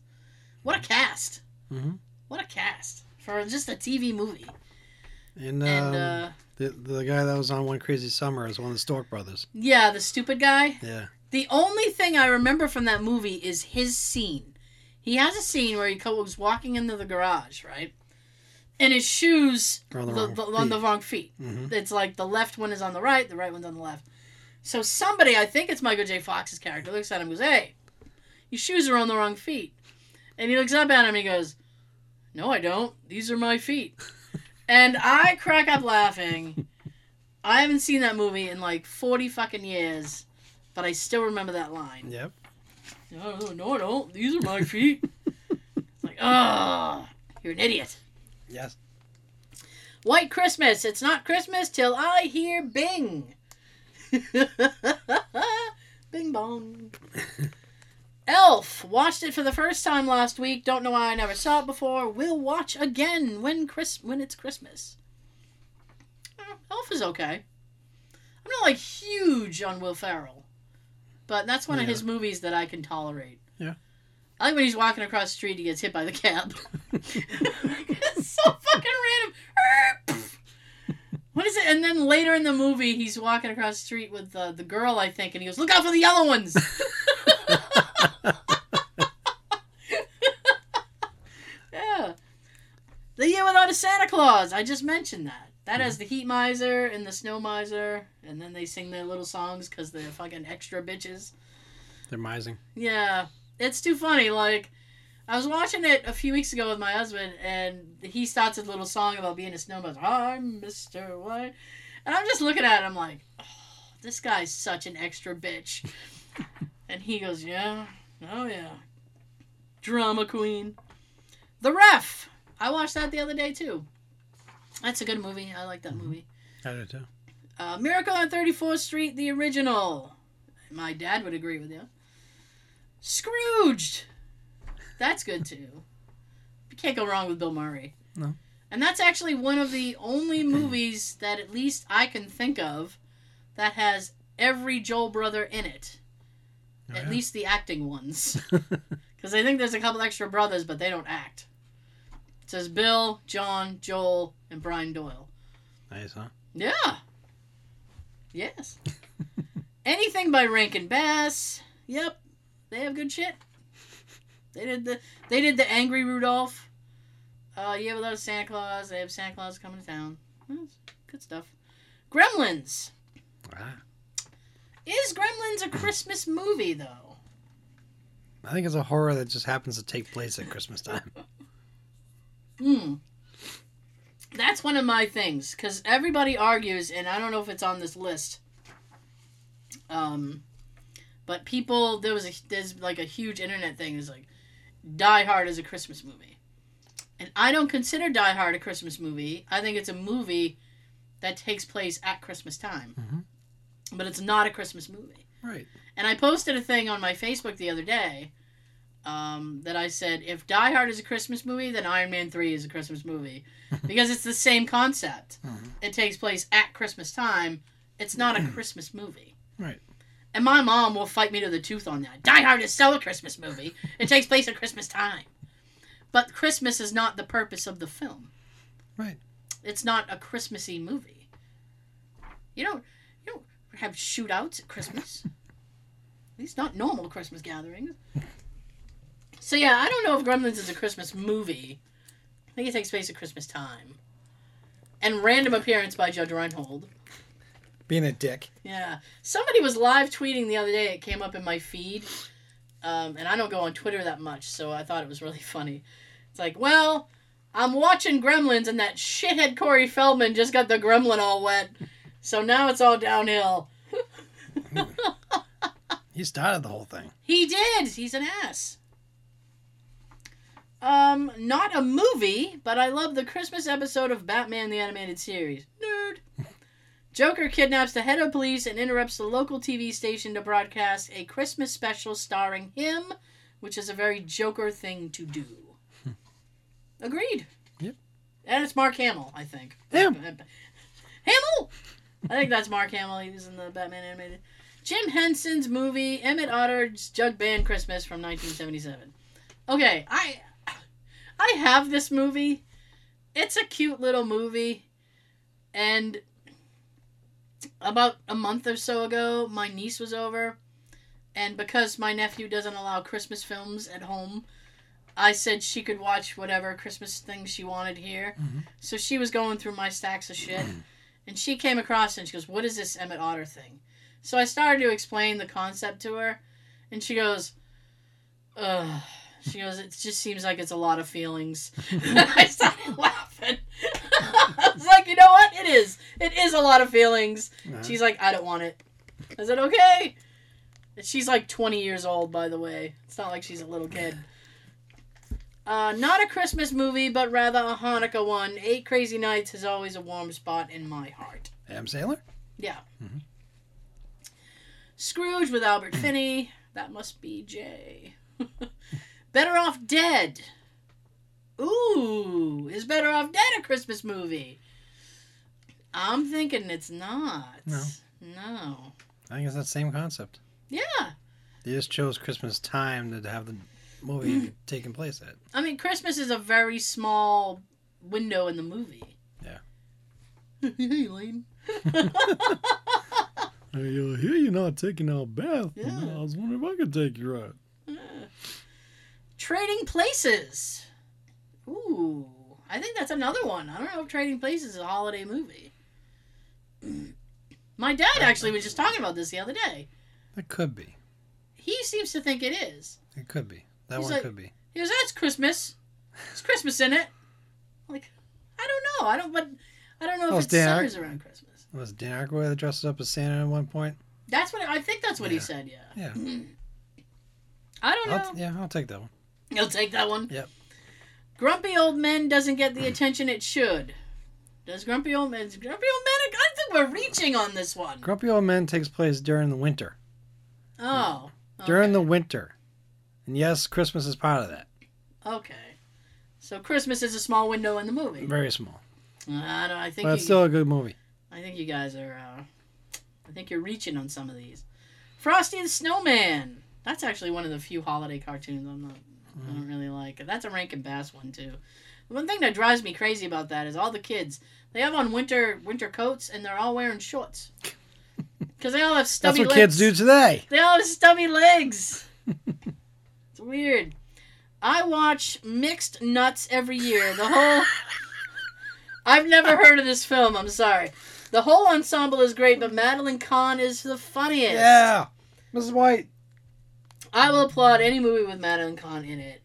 What a cast. Mm-hmm. What a cast for just a TV movie. And, um, And uh, the the guy that was on One Crazy Summer is one of the Stork brothers. yeah, the stupid guy. Yeah. The only thing I remember from that movie is his scene. He has a scene where he goes walking into the garage, right? And his shoes Are on the wrong the- on the feet. wrong feet. Mhm. It's like the left one is on the right, the right one's on the left. So somebody, I think it's Michael J. Fox's character, looks at him and goes, Hey, your shoes are on the wrong feet. And he looks up at him and he goes, No, I don't. These are my feet. [LAUGHS] and I crack up laughing. I haven't seen that movie in like 40 fucking years, but I still remember that line. Yep. No, no, no, I don't. These are my feet. it's like, oh, you're an idiot. Yes. White Christmas. It's not Christmas till I hear Bing. [LAUGHS] Bing bong. Elf. Watched it for the first time last week. Don't know why I never saw it before. We'll watch again when Chris when it's Christmas. Elf is okay. I'm not like huge on Will Ferrell, but that's one of his movies that I can tolerate. Yeah. I like when he's walking across the street, he gets hit by the cab. [LAUGHS] [LAUGHS] it's so fucking random. What is it? And then later in the movie, he's walking across the street with uh, the girl, I think, and he goes, "Look out for the yellow ones." [LAUGHS] yeah, the year without a Santa Claus. I just mentioned that. That hmm. has the heat miser and the snow miser, and then they sing their little songs because they're fucking extra bitches. They're mising. Yeah, it's too funny. Like, I was watching it a few weeks ago with my husband, and he starts a little song about being a snowman. I'm Mr. White. And I'm just looking at him like, oh, this guy's such an extra bitch. [LAUGHS] and he goes, yeah, oh yeah. Drama queen. The Ref. I watched that the other day, too. That's a good movie. I like that Mhm. movie. I do too. Uh, Miracle on 34th Street, the original. My dad would agree with you. Scrooged. That's good too. You can't go wrong with Bill Murray. No. And that's actually one of the only movies that at least I can think of that has every Joel brother in it. Oh, at yeah? least the acting ones. [LAUGHS] [LAUGHS] Because I think there's a couple extra brothers, but they don't act. It says Bill, John, Joel, and Brian Doyle. nice, huh? Yeah. Yes. [LAUGHS] Anything by Rankin Bass. Yep. They have good shit. They did the they did the Angry Rudolph. Uh yeah, without Santa Claus. They have Santa Claus coming to town. That's good stuff. Gremlins. Ah, Is Gremlins a Christmas movie though? I think it's a horror that just happens to take place at Christmas time. [LAUGHS] Hmm. That's one of my things because everybody argues, and I don't know if it's on this list. Um, but people there was a there's like a huge internet thing is like, Die Hard is a Christmas movie, and I don't consider Die Hard a Christmas movie. I think it's a movie that takes place at Christmas time, Mhm. but it's not a Christmas movie. Right. And I posted a thing on my Facebook the other day um, that I said, if Die Hard is a Christmas movie, then Iron Man 3 is a Christmas movie. [LAUGHS] because it's the same concept. Mhm. It takes place at Christmas time. It's not a Christmas movie. Right. And my mom will fight me to the tooth on that. Die Hard is still a Christmas movie. It takes place at Christmas time. But Christmas is not the purpose of the film. Right. It's not a Christmassy movie. You don't you don't have shootouts at Christmas. [LAUGHS] At least not normal Christmas gatherings. So yeah, I don't know if Gremlins is a Christmas movie. I think it takes place at Christmas time. And random appearance by Judge Reinhold. Being a dick. Yeah. Somebody was live tweeting the other day. It came up in my feed. Um, and I don't go on Twitter that much, so I thought it was really [LAUGHS] funny. It's like, well, I'm watching Gremlins, and that shithead Corey Feldman just got the gremlin all wet. So now it's all downhill. [LAUGHS] He started the whole thing. He did. He's an ass. Um, not a movie, but I love the Christmas episode of Batman the Animated Series. Nerd. Joker kidnaps the head of police and interrupts the local TV station to broadcast a Christmas special starring him, which is a very Joker thing to do. [LAUGHS] Agreed. Yep. And it's Mark Hamill, I think. Him. Hamill! I think that's Mark Hamill. He was in the Batman animated. Jim Henson's movie Emmett Otter's Jug Band Christmas from 1977. Okay, I I have this movie. It's a cute little movie, and about a month or so ago, my niece was over, and because my nephew doesn't allow Christmas films at home, I said she could watch whatever Christmas things she wanted here. Mhm. So she was going through my stacks of shit, [CLEARS THROAT] and she came across and she goes, "What is this Emmett Otter thing?" So I started to explain the concept to her, and she goes, "Ugh." She goes, "It just seems like it's a lot of feelings." [LAUGHS] [LAUGHS] I started laughing. [LAUGHS] I was like, "You know what? It is. It is a lot of feelings." Uh, She's like, "I don't want it. Is it." I said, "Okay." And She's like 20 years old, by the way. It's not like she's a little kid. [SIGHS] Uh, not a Christmas movie, but rather a Hanukkah one. Eight Crazy Nights is always a warm spot in my heart. Adam Sandler? Yeah. Mhm. Scrooge with Albert Finney. That must be Jay. Better Off Dead. Ooh, is Better Off Dead a Christmas movie? I'm thinking it's not. No. No. I think it's that same concept. Yeah. They just chose Christmas time to have the movie [CLEARS THROAT] taking place at. I mean, Christmas is a very small window in the movie. Yeah. [LAUGHS] [LAUGHS] hey, Lane. I hear you're not taking a bath. Yeah. I was wondering if I could take you out. Trading Places. Ooh, I think that's another one. I don't know if Trading Places is a holiday movie. [CLEARS THROAT] My dad actually was just talking about this the other day. It could be. He seems to think it is. It could be. That He's one like- could be. He goes, "That's Christmas. It's Christmas in it." I'm like, I don't know. I don't. But I don't know if Oh, it's it's Dan centers around Christmas. Was Dan Aykroyd that dresses up as Santa at one point? That's what I think. That's what he said. Yeah. Yeah. [CLEARS THROAT] I don't know. I'll, yeah, I'll take that one. You'll take that one. Yep. Grumpy old men doesn't get the attention it should. Does grumpy old men? Grumpy old men? I think we're reaching on this one. Grumpy Old Men takes place during the winter. Oh. During the winter. And yes, Christmas is part of that. Okay. So Christmas is a small window in the movie. Very small. I don't. I think But you, it's still a good movie. I think you guys are. Uh, I think you're reaching on some of these. Frosty the Snowman. That's actually one of the few holiday cartoons I'm not. I don't really like. It. That's a Rankin Bass one too. The one thing that drives me crazy about that is all the kids. They have on winter winter coats and they're all wearing shorts. [LAUGHS] Because they all have stubby. That's what legs. kids do today. They all have stubby legs. [LAUGHS] it's weird. I watch Mixed Nuts every year. The whole. [LAUGHS] I've never heard of this film. I'm sorry. The whole ensemble is great, but Madeline Kahn is the funniest. Yeah. Mrs. White. I will applaud any movie with Madeline Kahn in it.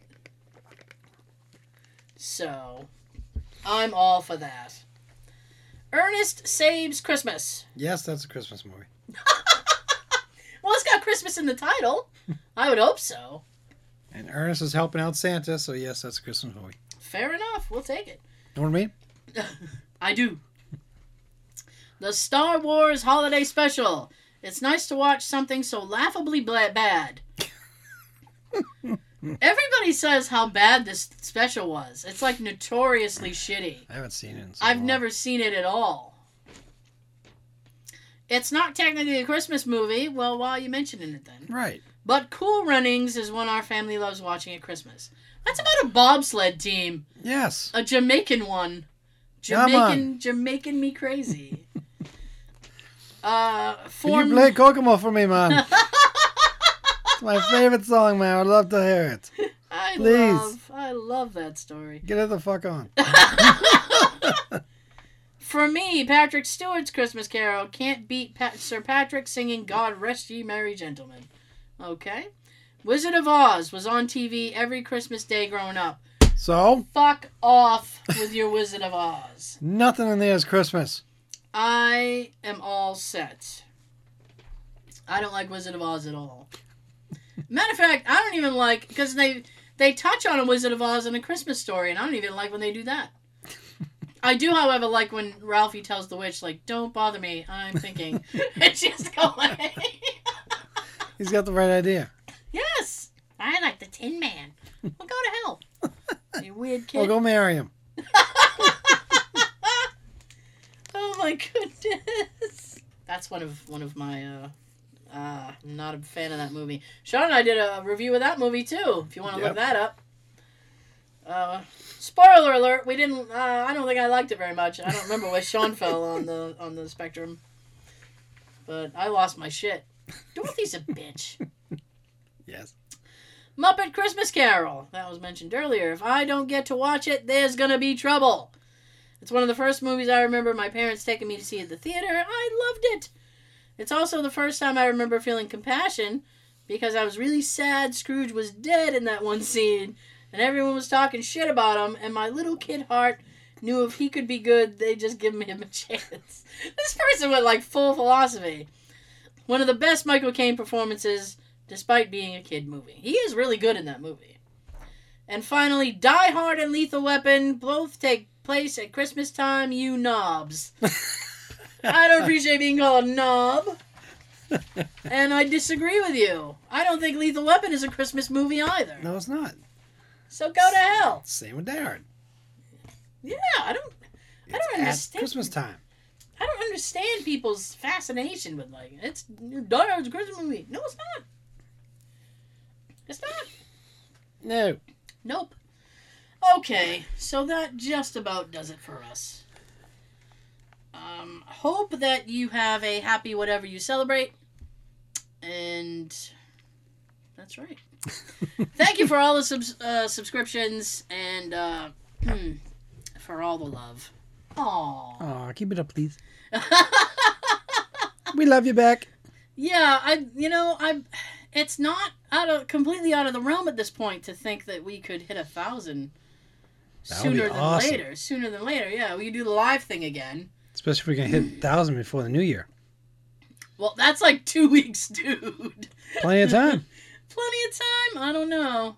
So, I'm all for that. Ernest Saves Christmas. Yes, that's a Christmas movie. [LAUGHS] Well, it's got Christmas in the title. I would hope so. And Ernest is helping out Santa, so yes, that's a Christmas movie. Fair enough. We'll take it. Know what I mean? [LAUGHS] I do. The Star Wars Holiday Special. It's nice to watch something so laughably bad. Everybody says how bad this special was. It's like notoriously shitty. I haven't seen it. In so I've long. never seen it at all. It's not technically a Christmas movie. Well, while you mentioning it then. Right. But Cool Runnings is one our family loves watching at Christmas. That's about a bobsled team, Yes. a Jamaican one. Jamaican, Jamaican me crazy. [LAUGHS] uh, Can form. you play Kokomo for me, man? [LAUGHS] my favorite song, man. I'd love to hear it. [LAUGHS] I please. love, I love that story. Get it the fuck on. [LAUGHS] [LAUGHS] For me, Patrick Stewart's Christmas Carol can't beat Pat- Sir Patrick singing "God Rest Ye Merry Gentlemen." Okay, Wizard of Oz was on TV every Christmas day growing up. So, Fuck off with your Wizard of Oz. nothing in there is Christmas. I am all set. I don't like Wizard of Oz at all. Matter of fact, I don't even like because they they touch on a Wizard of Oz in a Christmas story, and I don't even like when they do that. [LAUGHS] I do, however, like when Ralphie tells the witch, like, "Don't bother me, I'm thinking," [LAUGHS] [LAUGHS] and just go away. He's got the right idea. yes, I like the Tin Man. Well, go to hell, you weird kid. Well, go marry him. Oh my goodness. That's one of one of my uh uh not a fan of that movie. Sean and I did a review of that movie too, if you want to Yep. look that up. Uh spoiler alert, we didn't uh, I don't think I liked it very much. I don't remember where Sean [LAUGHS] fell on the on the spectrum. But I lost my shit. Dorothy's a bitch. [LAUGHS] Yes. Muppet Christmas Carol. That was mentioned earlier. If I don't get to watch it, there's gonna be trouble. It's one of the first movies I remember my parents taking me to see at the theater. I loved it. It's also the first time I remember feeling compassion because I was really sad Scrooge was dead in that one scene and everyone was talking shit about him and my little kid heart knew if he could be good, they'd just give him a [LAUGHS] chance. this person went like full philosophy. One of the best Michael Caine performances despite being a kid movie. He is really good in that movie. And finally, Die Hard and Lethal Weapon both take place at Christmas time, you knobs. [LAUGHS] [LAUGHS] I don't appreciate being called a knob. And I disagree with you. I don't think Lethal Weapon is a Christmas movie either. No, it's not. So go to hell. Same with Die Hard. Yeah, I don't It's don't at understand. Christmas time. I don't understand people's fascination with like it's Die Hard's a Christmas movie. No, it's not. It's not. No. Nope. Okay, so that just about does it for us. Um, hope that you have a happy whatever you celebrate. And that's right. [LAUGHS] Thank you for all the subs- uh, subscriptions and uh, for all the love. Aww. Aw, keep it up, please. [LAUGHS] We love you back. Yeah, I you know I it's not out of completely out of the realm at this point to think that we could hit a thousand That would be sooner than awesome. later. Sooner than later, yeah. We do the live thing again. Especially if we can hit [CLEARS THROAT] thousand before the new year. Well, that's like two [LAUGHS] weeks, dude. Plenty of time. [LAUGHS] Plenty of time. I don't know.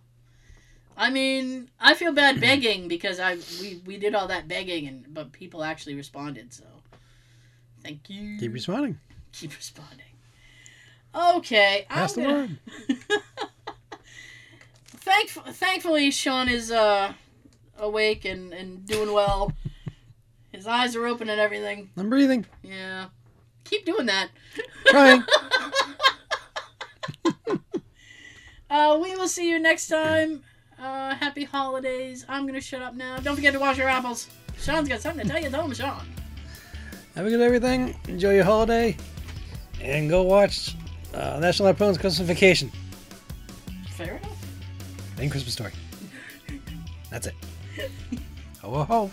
I mean, I feel bad [CLEARS THROAT] begging because I we, we did all that begging and but people actually responded. So, thank you. Keep responding. Keep responding. Okay, Pass I'm the gonna, word. [LAUGHS] Thank, thankfully, Sean is uh, awake and, and doing well. His eyes are open and everything. I'm breathing. Yeah. Keep doing that. Trying. [LAUGHS] uh, we will see you next time. Uh, happy holidays. I'm going to shut up now. Don't forget to wash your apples. Sean's got something to tell you. Tell him, Sean. Have a good everything. Enjoy your holiday. And go watch uh, National Lampoon's Christmas Vacation Fair enough. and Christmas Story. That's it. Ho ho ho.